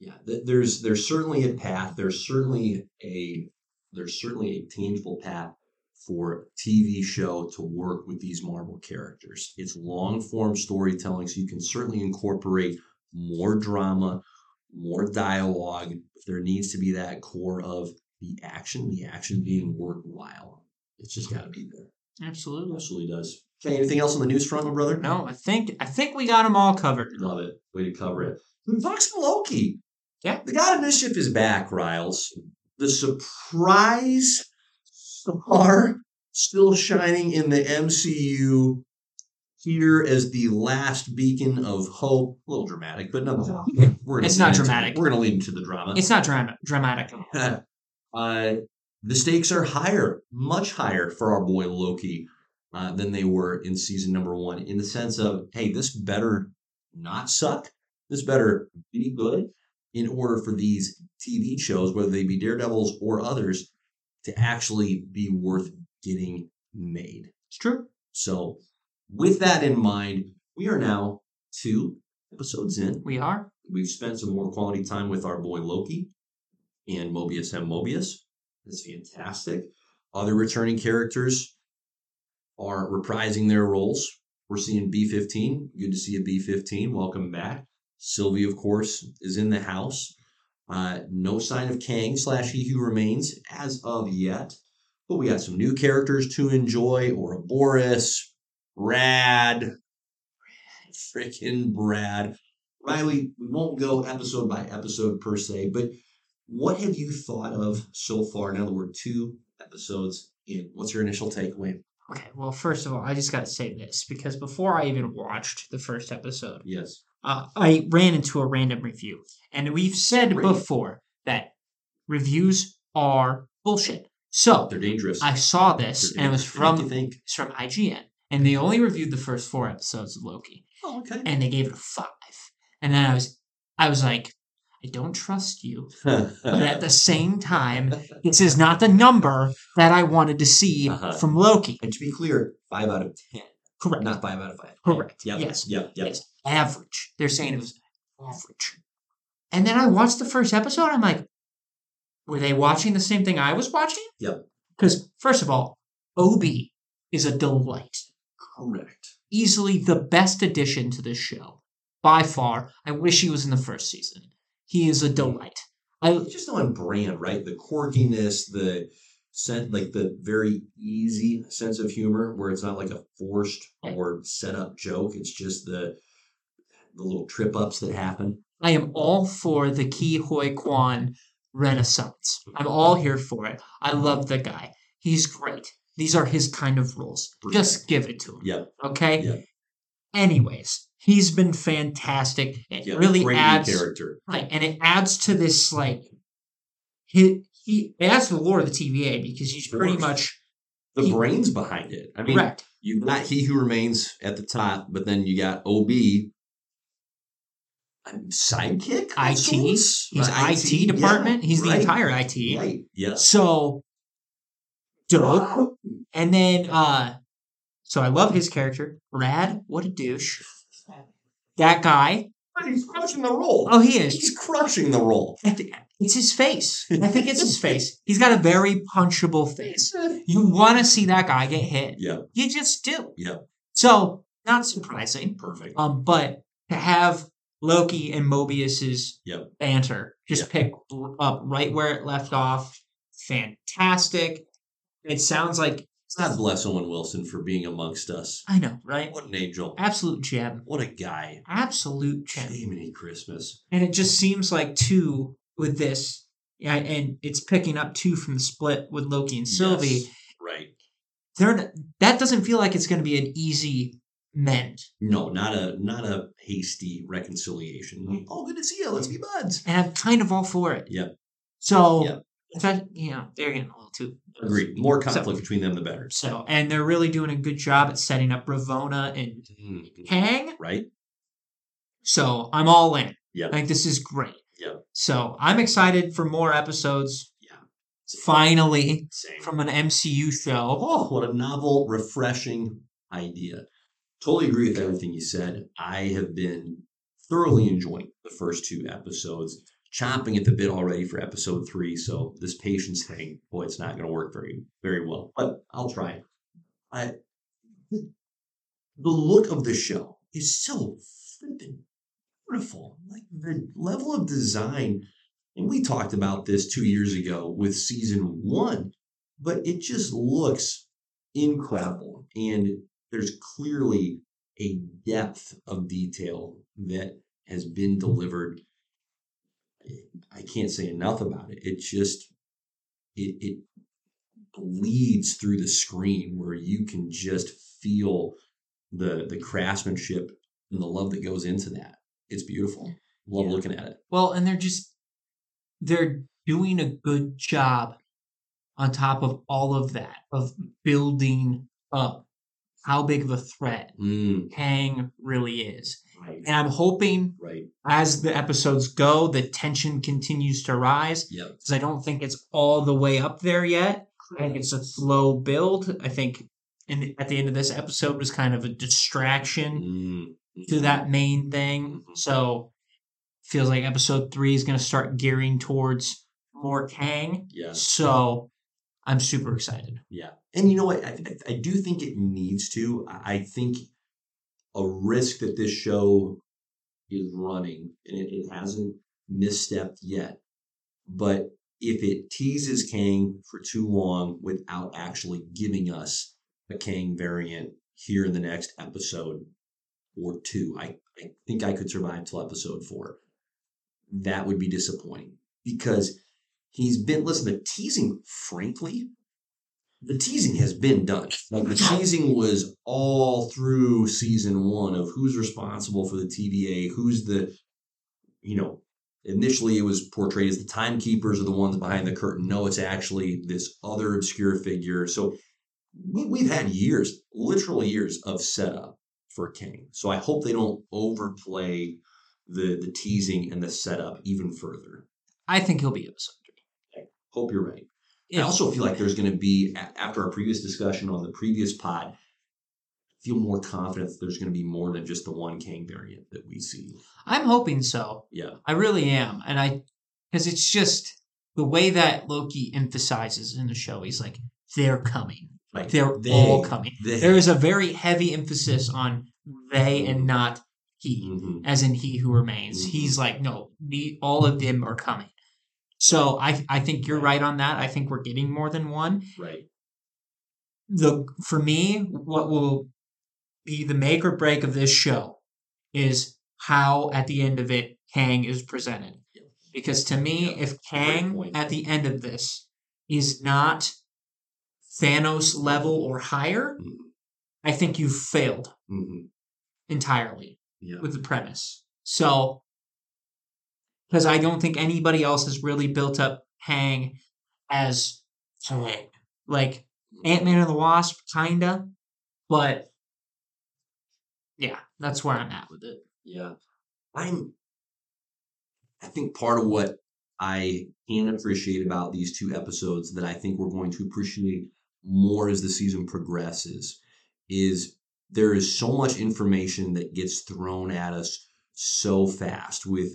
S2: Yeah. There's there's certainly a path. There's certainly a there's certainly a tangible path for TV show to work with these Marvel characters. It's long form storytelling, so you can certainly incorporate more drama, more dialogue. If there needs to be that core of the action, the action being worthwhile. It's just got to be there.
S1: Absolutely.
S2: absolutely does. Okay, anything else on the news front, my brother?
S1: No, I think I think we got them all covered.
S2: Love it. Way to cover it. Talk some Loki.
S1: Yeah.
S2: The God of Mischief is back, Riles. The surprise star still shining in the MCU here as the last beacon of hope. A little dramatic, but nonetheless. We're
S1: It's not
S2: lead into-
S1: dramatic.
S2: we're going to lead into the drama.
S1: It's not drama dramatic.
S2: uh, the stakes are higher, much higher for our boy Loki uh, than they were in season number one, in the sense of, hey, this better not suck. This better be good in order for these TV shows, whether they be Daredevils or others, to actually be worth getting made.
S1: It's true.
S2: So, with that in mind, we are now two episodes in.
S1: We are.
S2: We've spent some more quality time with our boy Loki and Mobius M. Mobius. That's fantastic. Other returning characters are reprising their roles. We're seeing B15. Good to see a B15. Welcome back. Sylvie, of course, is in the house. Uh, no sign of Kang slash He Who Remains as of yet. But we got some new characters to enjoy. Ouroboros, Brad, freaking Brad. Riley, we won't go episode by episode per se, but what have you thought of so far? In other we're two episodes in, what's your initial takeaway?
S1: Okay, well, first of all, I just got to say this because before I even watched the first episode,
S2: Yes.
S1: Uh, I ran into a random review. And we've said before that reviews are bullshit. So
S2: They're dangerous.
S1: I saw this,
S2: They're
S1: and it was
S2: dangerous. They make
S1: from,
S2: you think.
S1: it's from IGN. And they only reviewed the first four episodes of Loki.
S2: Oh, okay.
S1: And they gave it a five. And then I was, I was like, I don't trust you. But at the same time, this is not the number that I wanted to see
S2: Uh-huh.
S1: from Loki.
S2: and to be clear, five out of ten,
S1: Correct.
S2: not five out of five.
S1: Correct.
S2: Yep.
S1: Yes.
S2: Yep. Yep.
S1: Yes. Average. They're saying it was average. And then I watched the first episode. I'm like, were they watching the same thing I was watching?
S2: Yep.
S1: Because, first of all, Obi is a delight.
S2: Correct.
S1: Easily the best addition to this show. by far. I wish he was in the first season. He is a delight. I
S2: It's just on brand, right? The quirkiness, the sense, like the very easy sense of humor, where it's not like a forced
S1: Right.
S2: or set up joke. It's just the the little trip ups that happen.
S1: I am all for the Ke Huy Quan renaissance. I'm all here for it. I love the guy. He's great. These are his kind of roles. Just give it to him.
S2: Yeah.
S1: Okay?
S2: Yeah.
S1: Anyways, he's been fantastic. It
S2: Yeah,
S1: really adds
S2: character.
S1: right, and it adds to this like he he it adds to the lore of the TVA because he's pretty much
S2: The
S1: He-
S2: brains behind it. I mean,
S1: correct.
S2: you've got He Who Remains at the top, but then you got OB. Sidekick,
S1: IT. He's
S2: Uh,
S1: IT, department.
S2: yeah,
S1: he's the
S2: right,
S1: entire IT.
S2: Right. Yes.
S1: So dope. And then uh so I love his character. Brad, what a douche. That guy.
S2: But he's crushing the role.
S1: Oh, he is.
S2: He's crushing the role.
S1: It's his face. I think it's his face. He's got a very punchable face. You want to see that guy get hit.
S2: Yeah.
S1: You just do.
S2: Yeah.
S1: So, not surprising.
S2: Perfect.
S1: Um, but to have Loki and Mobius's
S2: Yep.
S1: banter just pick up right where it left off, fantastic. It sounds like
S2: God bless Owen Wilson for being amongst us.
S1: I know, right?
S2: What an angel.
S1: Absolute gem.
S2: What a guy.
S1: Absolute gem.
S2: Jiminy Christmas.
S1: And it just seems like two with this, yeah, and it's picking up two from the split with Loki and Sylvie.
S2: Yes. Right.
S1: They're that doesn't feel like it's going to be an easy mend.
S2: No, not a not a hasty reconciliation. Oh, good to see you. Let's be buds.
S1: and I'm kind of all for it.
S2: Yep.
S1: So,
S2: Yep.
S1: in fact, you know, they're getting a little too
S2: Agreed. More
S1: So-
S2: conflict between them, the better.
S1: So, and they're really doing a good job at setting up Ravonna and
S2: Mhm.
S1: Kang.
S2: Right?
S1: So, I'm all in.
S2: Yeah.
S1: I think this is great.
S2: Yeah.
S1: So, I'm excited for more episodes.
S2: Yeah.
S1: Finally,
S2: Same.
S1: from an MCU show.
S2: Oh, what a novel, refreshing idea. Totally agree with everything you said. I have been thoroughly enjoying the first two episodes, chomping at the bit already for episode three. So this patience thing, boy, it's not going to work very, very well. But I'll try. I the, look of the show is so flippin' beautiful. Like the level of design, and we talked about this two years ago with season one, but it just looks incredible. And there's clearly a depth of detail that has been delivered. I can't say enough about it. It just it it bleeds through the screen where you can just feel the the craftsmanship and the love that goes into that. It's beautiful. Love
S1: Yeah.
S2: looking at it.
S1: Well, and they're just they're doing a good job on top of all of that of building up how big of a threat
S2: Mm,
S1: Kang really is.
S2: right.
S1: And I'm hoping
S2: Right.
S1: as the episodes go, the tension continues to rise
S2: Yep.
S1: because I don't think it's all the way up there yet. I think it's a slow build. I think in, at the end of this episode was kind of a distraction
S2: Mm,
S1: to that main thing.
S2: Mhm.
S1: So feels like episode three is going to start gearing towards more Kang.
S2: Yes.
S1: So I'm super excited.
S2: Yeah. And you know what? I, I, I do think it needs to. I think a risk that this show is running, and it, it hasn't misstepped yet, but if it teases Kang for too long without actually giving us a Kang variant here in the next episode or two, I, I think I could survive till episode four. That would be disappointing because he's been, listen, the teasing, frankly, the teasing has been done. Like the teasing was all through season one of who's responsible for the TVA, who's the, you know, initially it was portrayed as the timekeepers are the ones behind the curtain. No, it's actually this other obscure figure. So we, we've had years, literal years of setup for Kang. So I hope they don't overplay the the teasing and the setup even further.
S1: I think he'll be three.
S2: Hope you're right. I also feel like there's going to be after our previous discussion on the previous pod. Feel more confident that there's going to be more than just the one Kang variant that we see.
S1: I'm hoping so.
S2: Yeah,
S1: I really am. And I, because it's just the way that Loki emphasizes in the show. He's like, they're coming.
S2: Like,
S1: They're
S2: They-
S1: all coming.
S2: they-
S1: There is a very heavy emphasis on they and not he,
S2: Mhm.
S1: as in he who remains.
S2: Mhm.
S1: He's like, no, the, all of them are coming. So I I think you're right on that. I think we're getting more than one.
S2: Right.
S1: The for me, what will be the make or break of this show is how at the end of it Kang is presented. Because to me,
S2: Yeah,
S1: if Kang at the end of this is not Thanos level or higher,
S2: Mhm.
S1: I think you've failed
S2: Mhm.
S1: entirely
S2: Yeah.
S1: with the premise. So, because I don't think anybody else has really built up Kang as. Like Ant Man and the Wasp, kinda, but yeah, that's where I'm at with it.
S2: Yeah. I'm I think part of what I can appreciate about these two episodes that I think we're going to appreciate more as the season progresses is there is so much information that gets thrown at us so fast with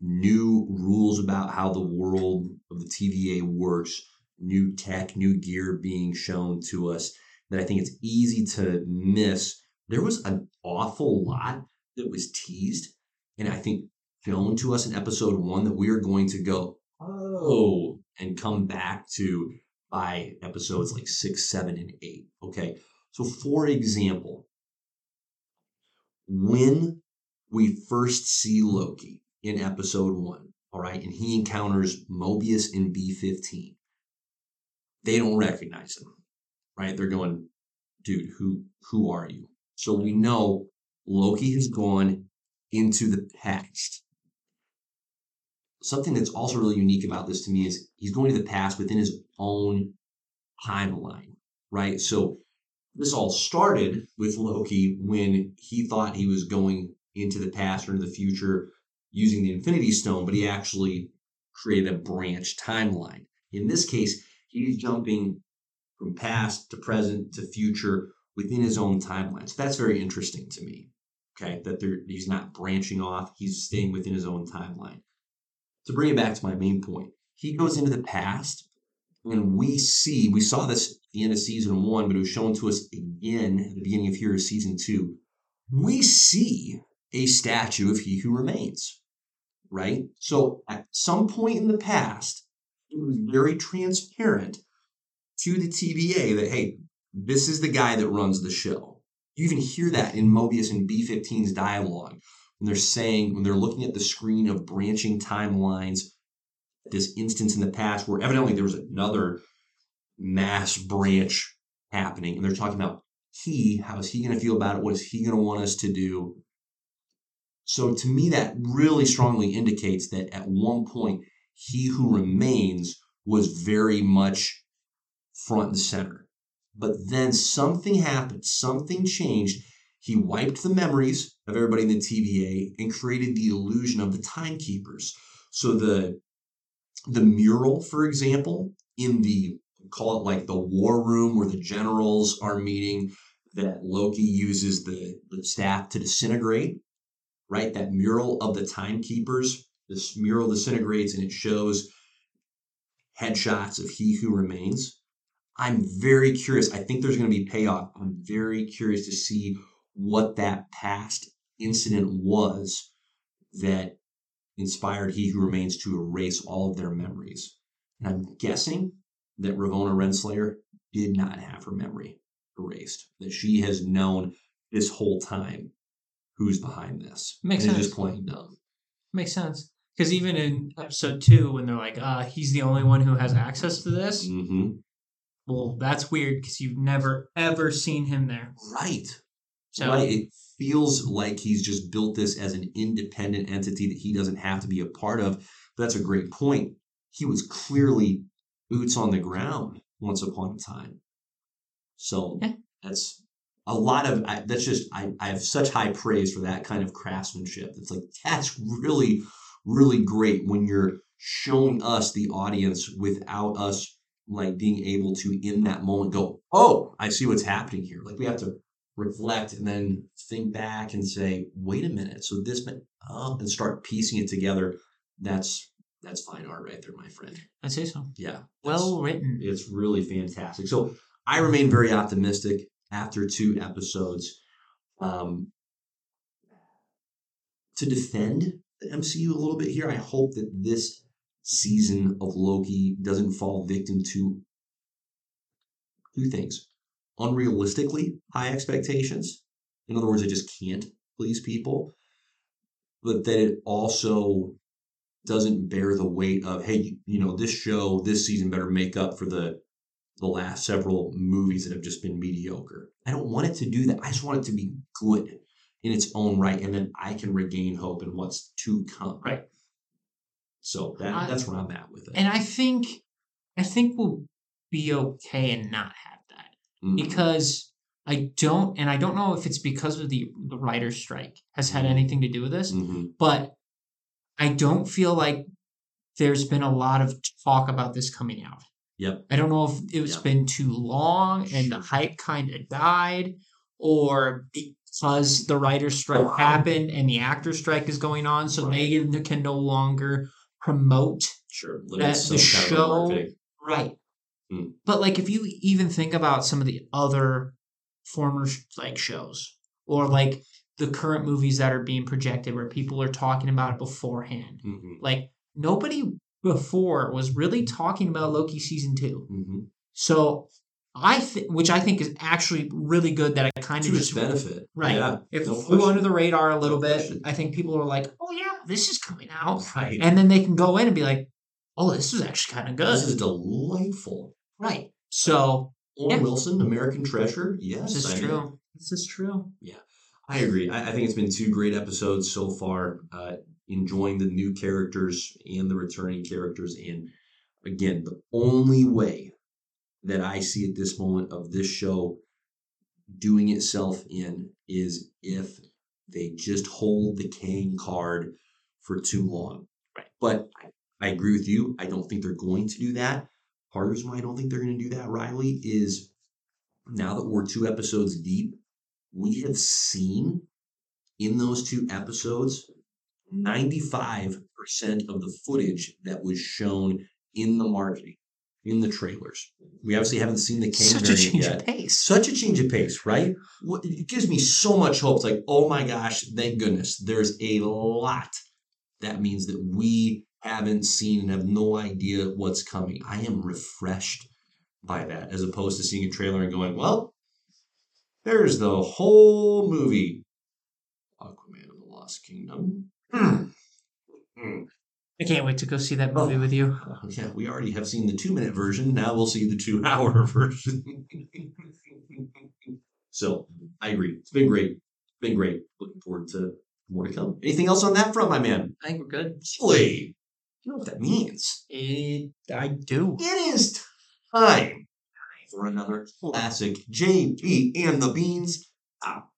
S2: new rules about how the world of the TVA works, new tech, new gear being shown to us that I think it's easy to miss. There was an awful lot that was teased and I think shown to us in episode one that we are going to go, oh, and come back to by episodes like six, seven, and eight. Okay. So, for example, when we first see Loki in episode one, all right, and he encounters Mobius in B15, they don't recognize him, right? They're going, dude, who who are you? So we know Loki has gone into the past. Something that's also really unique about this to me is he's going to the past within his own timeline, right? So this all started with Loki when he thought he was going into the past or into the future using the Infinity Stone, but he actually created a branch timeline. In this case, he's jumping from past to present to future within his own timeline. So that's very interesting to me. Okay, that he's not branching off; he's staying within his own timeline. To bring it back to my main point, he goes into the past, and we see we saw this at the end of season one, but it was shown to us again at the beginning of here season two. We see a statue of He Who Remains, right? So at some point in the past, it was very transparent to the TVA that hey, this is the guy that runs the show. You even hear that in Mobius and B15's dialogue when they're saying, when they're looking at the screen of branching timelines, this instance in the past where evidently there was another mass branch happening, and they're talking about he, how is he going to feel about it? What is he going to want us to do? So to me, that really strongly indicates that at one point, he who remains was very much front and center. But then something happened, something changed. He wiped the memories of everybody in the TVA and created the illusion of the timekeepers. So the the mural, for example, in the call it like the war room where the generals are meeting, that Loki uses the, the staff to disintegrate, right? That mural of the timekeepers, this mural disintegrates and it shows headshots of he who remains. I'm very curious. I think there's going to be payoff. I'm very curious to see what that past incident was that inspired He Who Remains to erase all of their memories. And I'm guessing that Ravonna Renslayer did not have her memory erased, that she has known this whole time who's behind this.
S1: Makes
S2: and
S1: sense.
S2: just playing dumb.
S1: Makes sense. Because even in episode two, when they're like, uh, he's the only one who has access to this,
S2: hmm
S1: well, that's weird because you've never, ever seen him there.
S2: Right.
S1: So,
S2: right. It feels like he's just built this as an independent entity that he doesn't have to be a part of. But that's a great point. He was clearly boots on the ground once upon a time. So
S1: Yeah.
S2: that's a lot of I, that's just I, I have such high praise for that kind of craftsmanship. It's like that's really really great when you're showing us the audience without us like being able to in that moment go, oh, I see what's happening here. Like we have to reflect and then think back and say, wait a minute, so this meant oh, and start piecing it together. That's that's fine art right there, my friend.
S1: I'd say so.
S2: Yeah,
S1: Well written.
S2: it's really fantastic. So I remain very optimistic after two episodes. Um, to defend the MCU a little bit here, I hope that this season of Loki doesn't fall victim to two things unrealistically high expectations. In other words, it just can't please people. But that it also doesn't bear the weight of, hey, you know, this show, this season better make up for the the last several movies that have just been mediocre. I don't want it to do that. I just want it to be good in its own right, and then I can regain hope in what's to come.
S1: Right.
S2: So that,
S1: I-
S2: that's where I'm at with it.
S1: And I think I think we'll be okay and not have that.
S2: Mhm.
S1: because I don't, and I don't know if it's because of the the writer's strike has had
S2: Mhm.
S1: anything to do with this,
S2: Mhm.
S1: but I don't feel like there's been a lot of talk about this coming out.
S2: Yep.
S1: I don't know if it's
S2: Yeah.
S1: been too long and the hype kind of died, or because the writer's strike happened and the actor strike is going on, so
S2: Right.
S1: they can no longer promote
S2: Sure.
S1: that the
S2: some kind of
S1: show- Right.
S2: Hmm.
S1: But like if you even think about some of the other former like shows or like the current movies that are being projected where people are talking about it beforehand.
S2: Mhm.
S1: Like nobody before was really talking about Loki season 2.
S2: Mhm.
S1: So I think which I think is actually really good that I kind of just
S2: benefit.
S1: Right.
S2: Yeah.
S1: If
S2: no
S1: it flew under the radar a little
S2: No
S1: bit,
S2: question.
S1: I think people are like, "Oh yeah, this is coming out."
S2: Right.
S1: And then they can go in and be like, "Oh, this is actually kind of good."
S2: This is delightful.
S1: Right. So
S2: Owen
S1: Yeah.
S2: Wilson, American Treasure. Yes.
S1: this is
S2: I mean,
S1: true. This is true.
S2: Yeah, I agree. I, I think it's been two great episodes so far. Uh, enjoying the new characters and the returning characters. And again, the only way that I see at this moment of this show doing itself in is if they just hold the Kang card for too long.
S1: Right.
S2: But I, I agree with you. I don't think they're going to do that. Part of the reason why I don't think they're going to do that, Riley, is now that we're two episodes deep, we have seen in those two episodes 95% of the footage that was shown in the marketing, in the trailers. We obviously haven't seen the Kang
S1: Such a change
S2: yet.
S1: of pace.
S2: Such a change of pace, right? It gives me so much hope. It's like, oh my gosh, thank goodness. There's a lot. That means that we haven't seen and have no idea what's coming. I am refreshed by that, as opposed to seeing a trailer and going, well, there's the whole movie. Aquaman of the Lost Kingdom. Hmm.
S1: I can't wait to go see that movie with you.
S2: Uh, yeah, we already have seen the two minute version. Now we'll see the two hour version. so I agree. It's been great. It's been great. Looking forward to more to come. Anything else on that front, my man?
S1: I think we're good.
S2: Silly. You know what that means?
S1: It, I do.
S2: It is time for another classic JP and the Beans top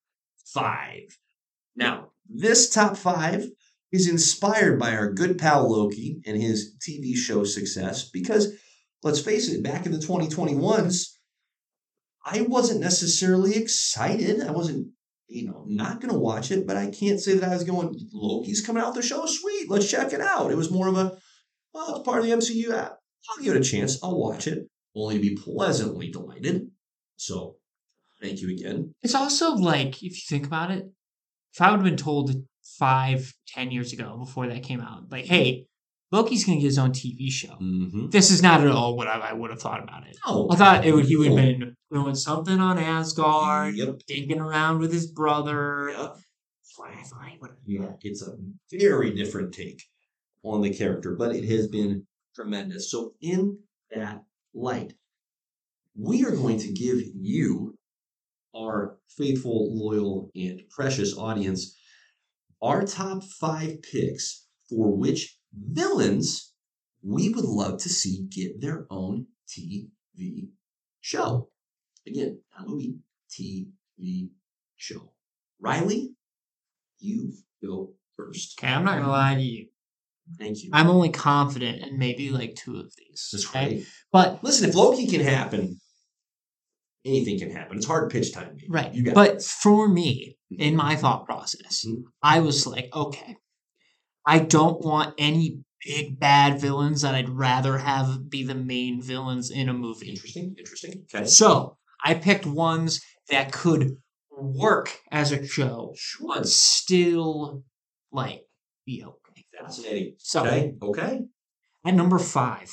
S2: five. Now, this top five is inspired by our good pal Loki and his TV show success because, let's face it, back in the 2021s, I wasn't necessarily excited. I wasn't, you know, not going to watch it, but I can't say that I was going, Loki's coming out the show. Sweet, let's check it out. It was more of a, well, it's part of the MCU app. I'll give it a chance. I'll watch it, only to be pleasantly delighted. So, thank you again.
S1: It's also like, if you think about it, if I would have been told five, ten years ago before that came out, like, hey, Loki's going to get his own TV show.
S2: Mm-hmm.
S1: This is not at all what I, I would have thought about it.
S2: Oh,
S1: I thought it would he would have been doing something on Asgard,
S2: Yep.
S1: digging around with his brother.
S2: Yeah.
S1: Fly, fly, whatever.
S2: Yeah, it's a very different take on the character, but it has been tremendous. So, in that light, we are going to give you, our faithful, loyal, and precious audience, our top five picks for which villains we would love to see get their own TV show. Again, not movie, TV show. Riley, you go first.
S1: Okay, I'm not gonna lie to you.
S2: Thank you.
S1: I'm only confident in maybe like two of these.
S2: That's
S1: okay?
S2: right.
S1: But
S2: Listen, if Loki can happen, anything can happen. It's hard pitch time.
S1: right. But
S2: this.
S1: for me, in my thought process,
S2: Mhm.
S1: I was like, okay, I don't want any big bad villains that I'd rather have be the main villains in a movie.
S2: interesting, interesting. Okay.
S1: So I picked ones that could work as a show,
S2: Sure.
S1: but still like be okay.
S2: Fascinating.
S1: So
S2: Okay. Okay.
S1: at number five,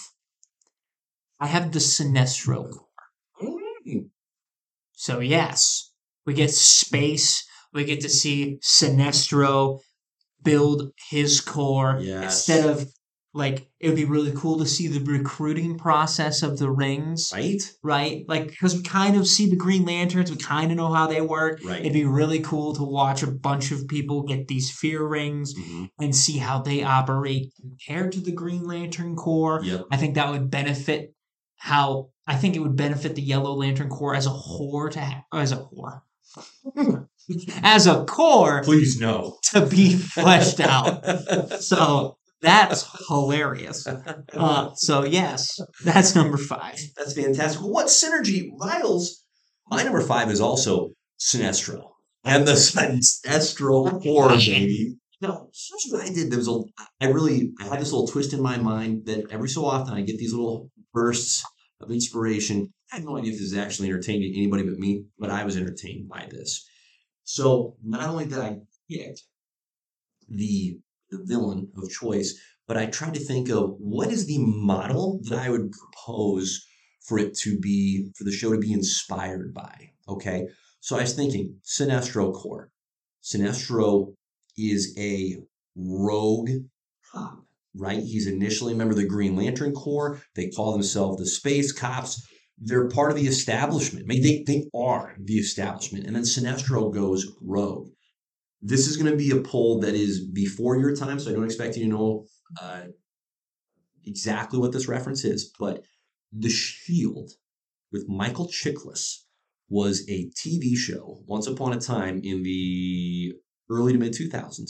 S1: I have the Sinestro
S2: Mm.
S1: So yes, we get space. We get to see Sinestro build his Corps
S2: Yes.
S1: instead of like it would be really cool to see the recruiting process of the rings,
S2: Right.
S1: right? Like because we kind of see the Green Lanterns, we kind of know how they work.
S2: Right.
S1: It'd be really cool to watch a bunch of people get these fear rings
S2: Mhm.
S1: and see how they operate compared to the Green Lantern Corps.
S2: Yep.
S1: I think that would benefit how I think it would benefit the Yellow Lantern Corps as a whore to ha- as a whore as a core
S2: Please no.
S1: to be fleshed out. So that's hilarious. Uh, so yes, that's number five.
S2: That's fantastic. What synergy, Miles? My number five is also Sinestro. And the Sinestro Corps, baby. No, here's what I did. There was a, I really, I had this little twist in my mind that every so often I get these little bursts of inspiration. I have no idea if this is actually entertaining to anybody but me, but I was entertained by this. So not only did I get the the villain of choice, but I tried to think of what is the model that I would propose for it to be for the show to be inspired by. Okay, so I was thinking Sinestro Corps. Sinestro is a rogue cop, right? He's initially a member of the Green Lantern Corps. They call themselves the Space Cops. They're part of the establishment. I mean, they, they are the establishment. And then Sinestro goes rogue. This is going to be a poll that is before your time, so I don't expect you to know uh, exactly what this reference is. But The Shield with Michael Chiklis was a TV show once upon a time in the early to mid 2000s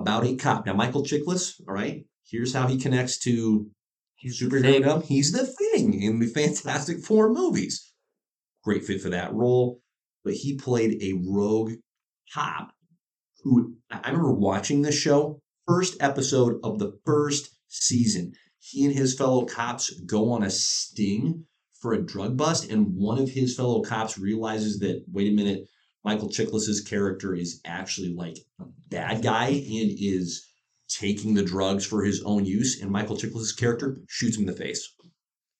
S2: about a cop. Now, Michael Chiklis, all right, here's how he connects to superhero dumb. He's the thing in the Fantastic Four movies. Great fit for that role. But he played a rogue cop who I remember watching this show, first episode of the first season. He and his fellow cops go on a sting for a drug bust, and one of his fellow cops realizes that, wait a minute, Michael Chiklis's character is actually like a bad guy and is taking the drugs for his own use, and Michael Chiklis's character shoots him in the face,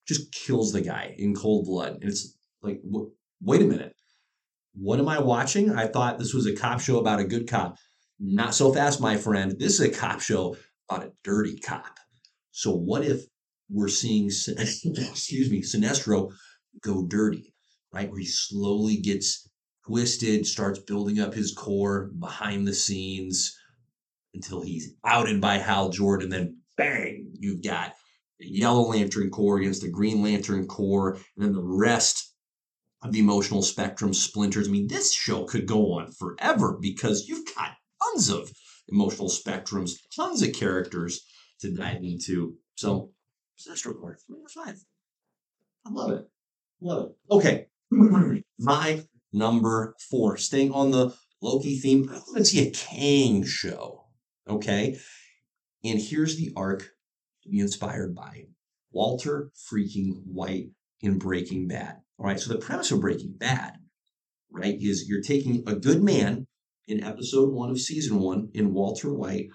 S2: just kills the guy in cold blood. And it's like, w- wait a minute, what am I watching? I thought this was a cop show about a good cop. Not so fast, my friend. This is a cop show about a dirty cop. So what if we're seeing, excuse me, Sinestro go dirty, right? Where he slowly gets twisted, starts building up his Corps behind the scenes until he's outed by Hal Jordan. Then bang, you've got the Yellow Lantern Corps against the Green Lantern Corps, and then the rest of the emotional spectrum splinters. I mean, this show could go on forever because you've got tons of emotional spectrums, tons of characters to dive into. So, Sinestro Corps, number five. I love it. Love it. Okay. My number four, staying on the Loki theme, I want to see a Kang show. Okay. And here's the arc to be inspired by Walter freaking White in Breaking Bad. All right. So the premise of Breaking Bad, right, is you're taking a good man in episode one of season one in Walter White,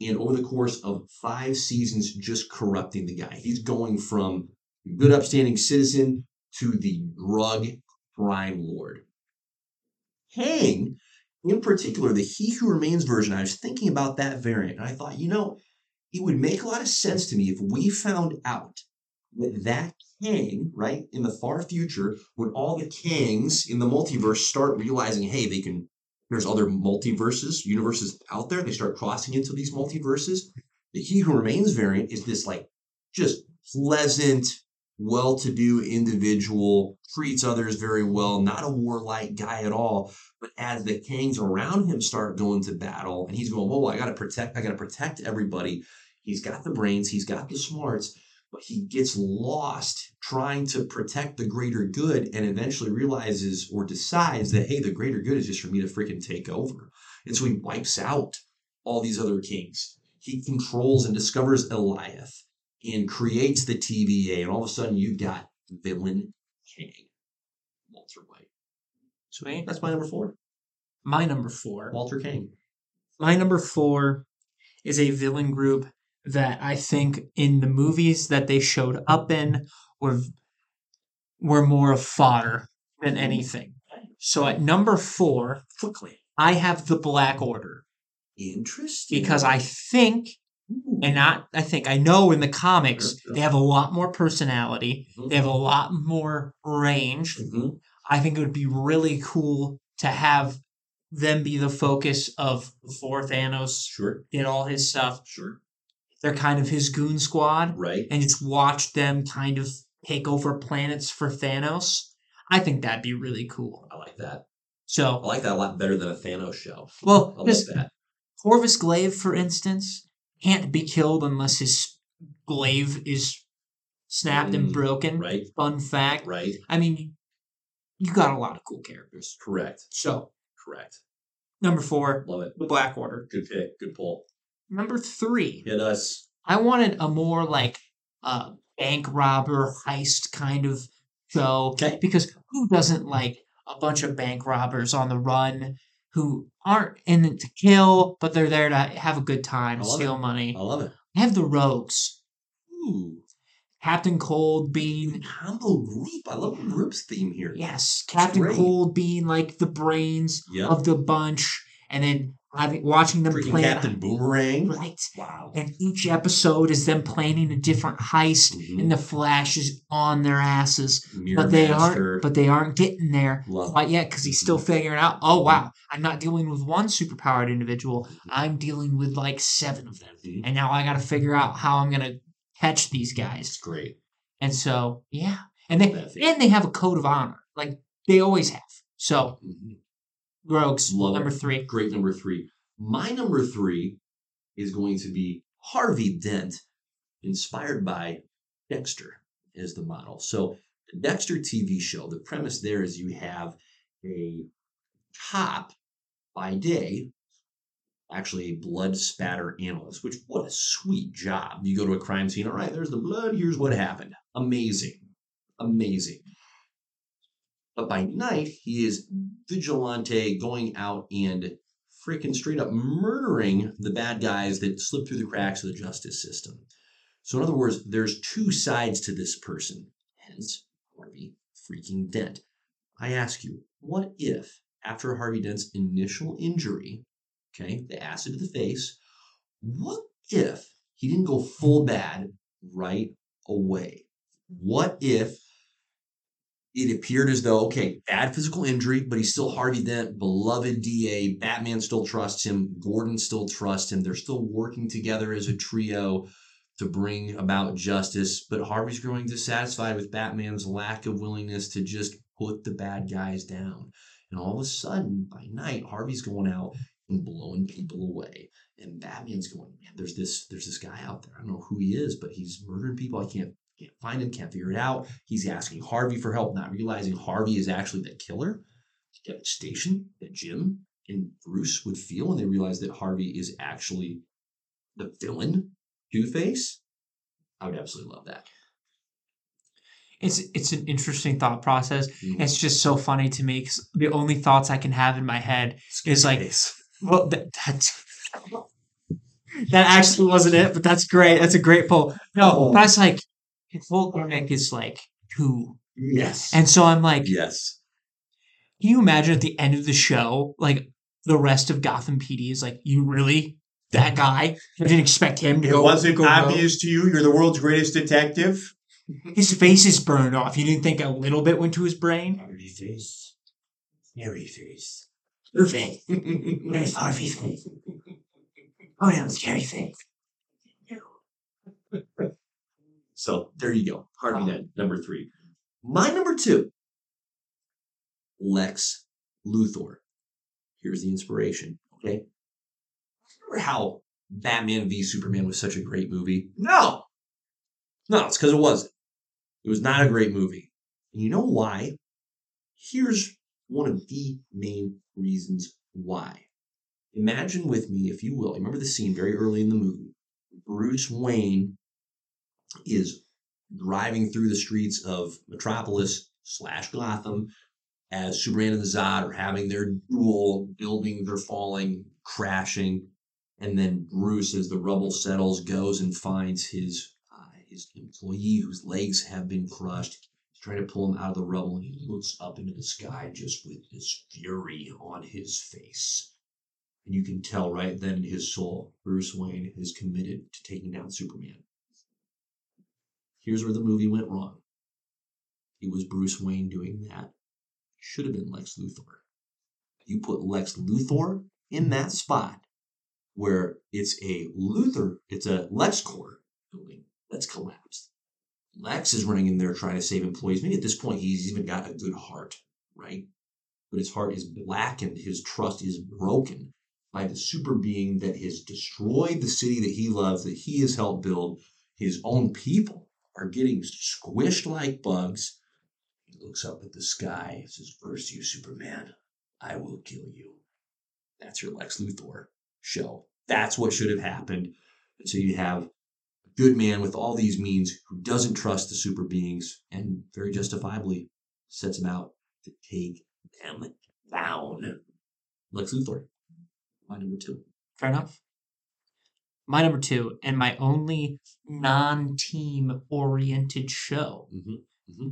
S2: and over the course of five seasons, just corrupting the guy. He's going from good, upstanding citizen to the drug crime lord. Kang, in particular, the He Who Remains version, I was thinking about that variant, and I thought, you know, it would make a lot of sense to me if we found out that that Kang, right, in the far future, when all the Kangs in the multiverse start realizing, hey, they can, there's other multiverses, universes out there, they start crossing into these multiverses. The He Who Remains variant is this, like, just pleasant, well to do individual, treats others very well, not a warlike guy at all. But as the Kangs around him start going to battle, and he's going, Whoa, I gotta protect, I gotta protect everybody. He's got the brains, he's got the smarts, but he gets lost trying to protect the greater good and eventually realizes or decides that, hey, the greater good is just for me to freaking take over. And so he wipes out all these other Kangs. He controls and discovers Alioth and creates the TVA, and all of a sudden you've got villain Kang, Walter White.
S1: Sweet.
S2: That's my number four,
S1: My number four
S2: Walter Kang.
S1: My number four is a villain group that I think in the movies that they showed up in were were more of fodder than mm-hmm. anything. So at number four,
S2: Quickly.
S1: I have the Black Order
S2: Interesting.
S1: because I think. And not I think I know in the comics they have a lot more personality.
S2: Mhm.
S1: They have a lot more range.
S2: Mhm.
S1: I think it would be really cool to have them be the focus of before Thanos
S2: Sure.
S1: did all his stuff.
S2: Sure.
S1: They're kind of his goon squad,
S2: Right.
S1: and just watch them kind of take over planets for Thanos. I think that'd be really cool.
S2: I like that.
S1: So I
S2: like that a lot better than a Thanos show.
S1: well,
S2: I
S1: like
S2: that.
S1: Corvus Glaive, for instance, can't be killed unless his glaive is snapped and
S2: Mm,
S1: broken.
S2: Right.
S1: Fun fact.
S2: Right.
S1: I mean, you got a lot of cool characters.
S2: Correct.
S1: So,
S2: Correct.
S1: number four,
S2: Love it.
S1: the Black Order.
S2: Good pick. Good pull.
S1: Number three,
S2: Hit us.
S1: I wanted a more like uh, bank robber heist kind of show.
S2: Okay.
S1: Because who doesn't like a bunch of bank robbers on the run who aren't in it to kill, but they're there to have a good time, steal money?
S2: I love it.
S1: I have the rogues.
S2: Ooh.
S1: Captain Cold being
S2: Combo group. I love the group's theme here.
S1: yes, Captain. Cold being like the brains
S2: Yep.
S1: of the bunch, and then having watching them
S2: Freaking
S1: plan
S2: Captain Boomerang.
S1: right.
S2: Wow.
S1: And each episode is them planning a different heist,
S2: Mhm.
S1: and the Flash is on their asses,
S2: Mirror
S1: but they
S2: Master.
S1: aren't. But they aren't getting there
S2: Love
S1: quite yet because he's still figuring out. Oh wow, I'm not dealing with one superpowered individual. I'm dealing with like seven of them,
S2: Mhm.
S1: and now I got to figure out how I'm gonna catch these guys.
S2: It's great.
S1: And so yeah, and they and they have a code of honor, like they always have. So
S2: Mhm.
S1: Rogues,
S2: Love
S1: number
S2: it.
S1: three.
S2: Great number three. My number three is going to be Harvey Dent, inspired by Dexter as the model. So, the Dexter TV show, the premise there is you have a cop by day, actually a blood spatter analyst, which what a sweet job. You go to a crime scene, all right, there's the blood, here's what happened. Amazing. Amazing. But by night, he is vigilante going out and freaking straight up murdering the bad guys that slip through the cracks of the justice system. So, in other words, there's two sides to this person, hence Harvey freaking Dent. I ask you, what if, after Harvey Dent's initial injury, okay, the acid to the face, what if he didn't go full bad right away? What if it appeared as though, okay, bad physical injury, but he's still Harvey Dent, beloved DA. Batman still trusts him. Gordon still trusts him. They're still working together as a trio to bring about justice. But Harvey's growing dissatisfied with Batman's lack of willingness to just put the bad guys down. And all of a sudden, by night, Harvey's going out and blowing people away. And Batman's going, man, there's this, there's this guy out there. I don't know who he is, but he's murdering people. I can't can't find him, can't figure it out. He's asking Harvey for help, not realizing Harvey is actually the killer. Devastation that Jim and Bruce would feel when they realize that Harvey is actually the villain, Two Face. I would absolutely love that.
S1: It's it's an interesting thought process.
S2: Mhm.
S1: It's just so funny to me because the only thoughts I can have in my head is like,
S2: Face.
S1: well, that, that's that actually wasn't it, but that's great. That's a great pull. No,
S2: Oh.
S1: that's like his whole gimmick is like two,
S2: yes,
S1: and so I'm like,
S2: yes,
S1: can you imagine at the end of the show, like the rest of Gotham PD is like, you really that guy? I didn't expect him to
S3: It
S1: go.
S3: wasn't
S1: go rogue."
S3: obvious to you. You're the world's greatest detective.
S1: His face is burned off. You didn't think a little bit went to his brain?
S3: Harvey face. Harry face.
S1: Perfect. There's Harvey face. Oh yeah, scary face.
S2: So there you go. Harvey Dent, number three. My number two, Lex Luthor. Here's the inspiration. Okay. Remember how Batman v Superman was such a great movie? No. No, it's because it wasn't. It was not a great movie. And you know why? Here's one of the main reasons why. Imagine with me, if you will, remember the scene very early in the movie. Bruce Wayne is driving through the streets of Metropolis slash Gotham as Superman and the Zod are having their duel, buildings are falling, crashing. And then Bruce, as the rubble settles, goes and finds his uh, his employee whose legs have been crushed. He's trying to pull him out of the rubble, and he looks up into the sky just with this fury on his face. And you can tell right then in his soul, Bruce Wayne is committed to taking down Superman. Here's where the movie went wrong. It was Bruce Wayne doing that. Should have been Lex Luthor. You put Lex Luthor in that spot where it's a Luthor, it's a LexCorp building that's collapsed. Lex is running in there trying to save employees. Maybe at this point he's even got a good heart, right? But his heart is blackened, his trust is broken by the super being that has destroyed the city that he loves, that he has helped build. His own people are getting squished like bugs. He looks up at the sky says, First, you, Superman, I will kill you. That's your Lex Luthor show. That's what should have happened. And so you have a good man with all these means who doesn't trust the super beings and very justifiably sets him out to take them down. Lex Luthor, my number two.
S1: Fair enough. My number two, and my only non-team oriented show,
S2: Mm-hmm.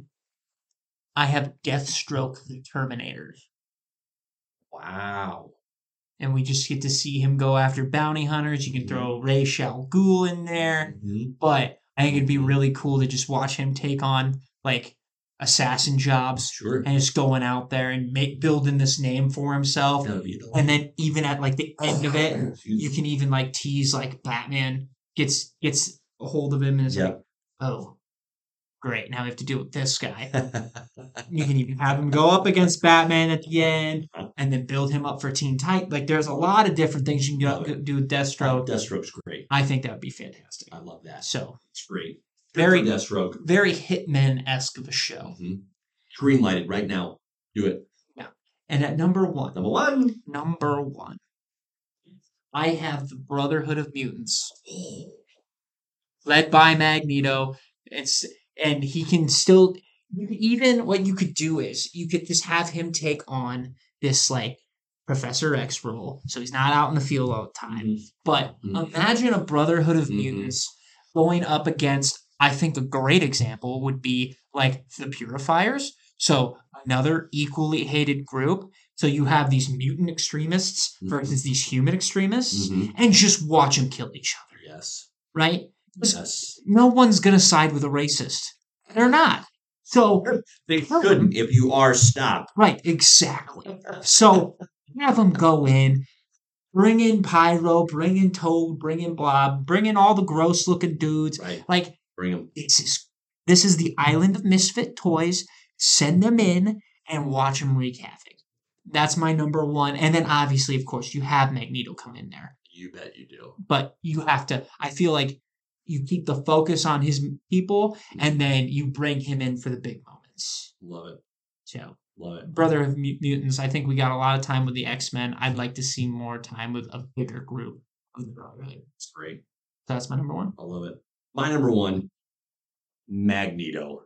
S1: I have Deathstroke the Terminator.
S2: Wow.
S1: And we just get to see him go after bounty hunters. You can throw Ra's al Ghul in there.
S2: Mhm.
S1: But I think it'd be really cool to just watch him take on like assassin jobs
S2: Sure.
S1: and just going out there and make building this name for himself.
S2: That would be
S1: And then even at like the end of it,
S2: Excuse
S1: you can even like tease like Batman gets gets a hold of him and is
S2: Yep.
S1: like, oh, great. Now we have to deal with this guy. You can even have him go up against Batman at the end and then build him up for Teen Titan. Like there's a lot of different things you can do with Deathstroke.
S2: Deathstroke's great.
S1: I think that would be fantastic.
S2: I love that.
S1: So
S2: It's great.
S1: Very-
S2: Deathstroke.
S1: very Hitman esque of a show.
S2: Mhm. Green lighted right now. Do it. Yeah.
S1: And at number one,
S2: Number one.
S1: number one, I have the Brotherhood of Mutants, led by Magneto. It's and he can still you even what you could do is you could just have him take on this like Professor X role, so he's not out in the field all the time. But
S2: Mhm.
S1: imagine a Brotherhood of
S2: Mhm.
S1: Mutants going up against. I think a great example would be like the Purifiers. So another equally hated group. So you have these mutant extremists
S2: Mhm.
S1: versus these human extremists,
S2: Mhm.
S1: and just watch them kill each other,
S2: Yes.
S1: right?
S2: Yes.
S1: No one's gonna side with a racist. They're not. So
S2: They shouldn't. If you are, stop.
S1: right, exactly. So have them go in, bring in Pyro, bring in Toad, bring in Blob, bring in all the gross looking dudes.
S2: Right.
S1: Like
S2: Bring them.
S1: this is this is the island of misfit toys. Send them in and watch them wreak havoc. That's my number one. And then obviously, of course, you have Magneto come in there,
S2: You bet you do.
S1: but you have to. I feel like you keep the focus on his people, and then you bring him in for the big moments.
S2: Love it.
S1: So,
S2: Love it.
S1: Brother of Mutants. I think we got a lot of time with the X Men. I'd like to see more time with a bigger group of the Brotherhood.
S2: It's great.
S1: So that's my number one.
S2: I love it. My number one, Magneto.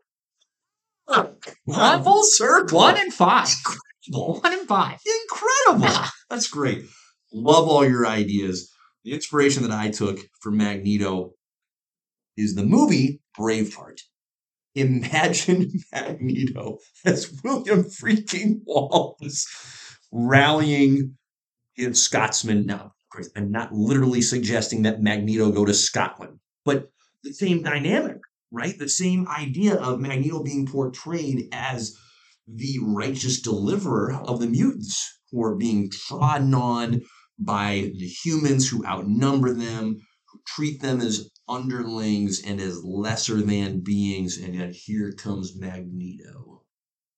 S1: One-
S2: full circle.
S1: One and five.
S2: Incredible.
S1: One and five.
S2: Incredible. That's great. Love all your ideas. The inspiration that I took for Magneto is the movie Braveheart. Imagine Magneto as William freaking Wallace rallying his Scotsman. Now, of course, I'm not literally suggesting that Magneto go to Scotland, but the same dynamic, right? The same idea of Magneto being portrayed as the righteous deliverer of the mutants who are being trodden on by the humans who outnumber them, who treat them as underlings and as lesser than beings. And yet here comes Magneto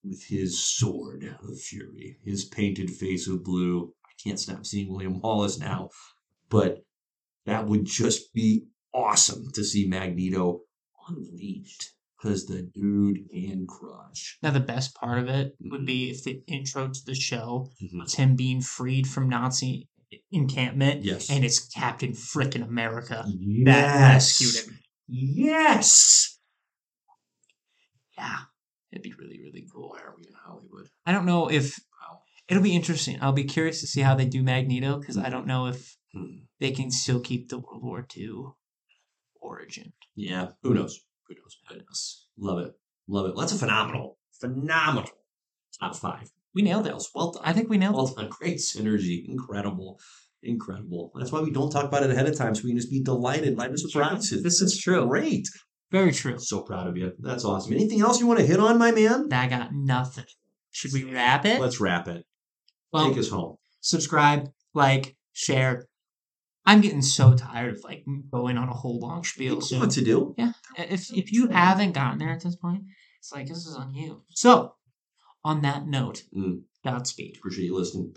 S2: with his sword of fury, his painted face of blue. I can't stop seeing William Wallace now, but that would just be awesome to see Magneto unleashed because the dude can crush.
S1: Now, the best part of it would be if the intro to the show
S2: Mhm.
S1: was him being freed from Nazi encampment,
S2: Yes.
S1: and it's Captain Frickin' America that
S2: yes.
S1: rescued him.
S2: Yes.
S1: Yeah, it'd be really, really cool.
S2: Why are we in Hollywood?
S1: I don't know if
S2: Wow.
S1: it'll be interesting. I'll be curious to see how they do Magneto because I don't know if
S2: Hmm.
S1: they can still keep the World War II origin.
S2: Yeah, who hmm. knows? Who knows? Who knows? Love it. Love it. That's a phenomenal, phenomenal top five.
S1: We nailed it.
S2: Else, well done.
S1: I think we nailed
S2: Well
S1: it.
S2: done. Great synergy. Incredible. Incredible. That's why we don't talk about it ahead of time, so we can just be delighted by the surprises.
S1: This is true.
S2: Great.
S1: Very true.
S2: So proud of you. That's awesome. Anything else you want to hit on, my man?
S1: I got nothing. Should we wrap it?
S2: Let's wrap it.
S1: well,
S2: Take us home.
S1: subscribe, like, share. I'm getting so tired of like going on a whole long spiel. So What
S2: to do?
S1: yeah, if if you haven't gotten there at this point, it's like this is on you. So, on that note,
S2: Mm.
S1: Godspeed.
S2: Appreciate you listening.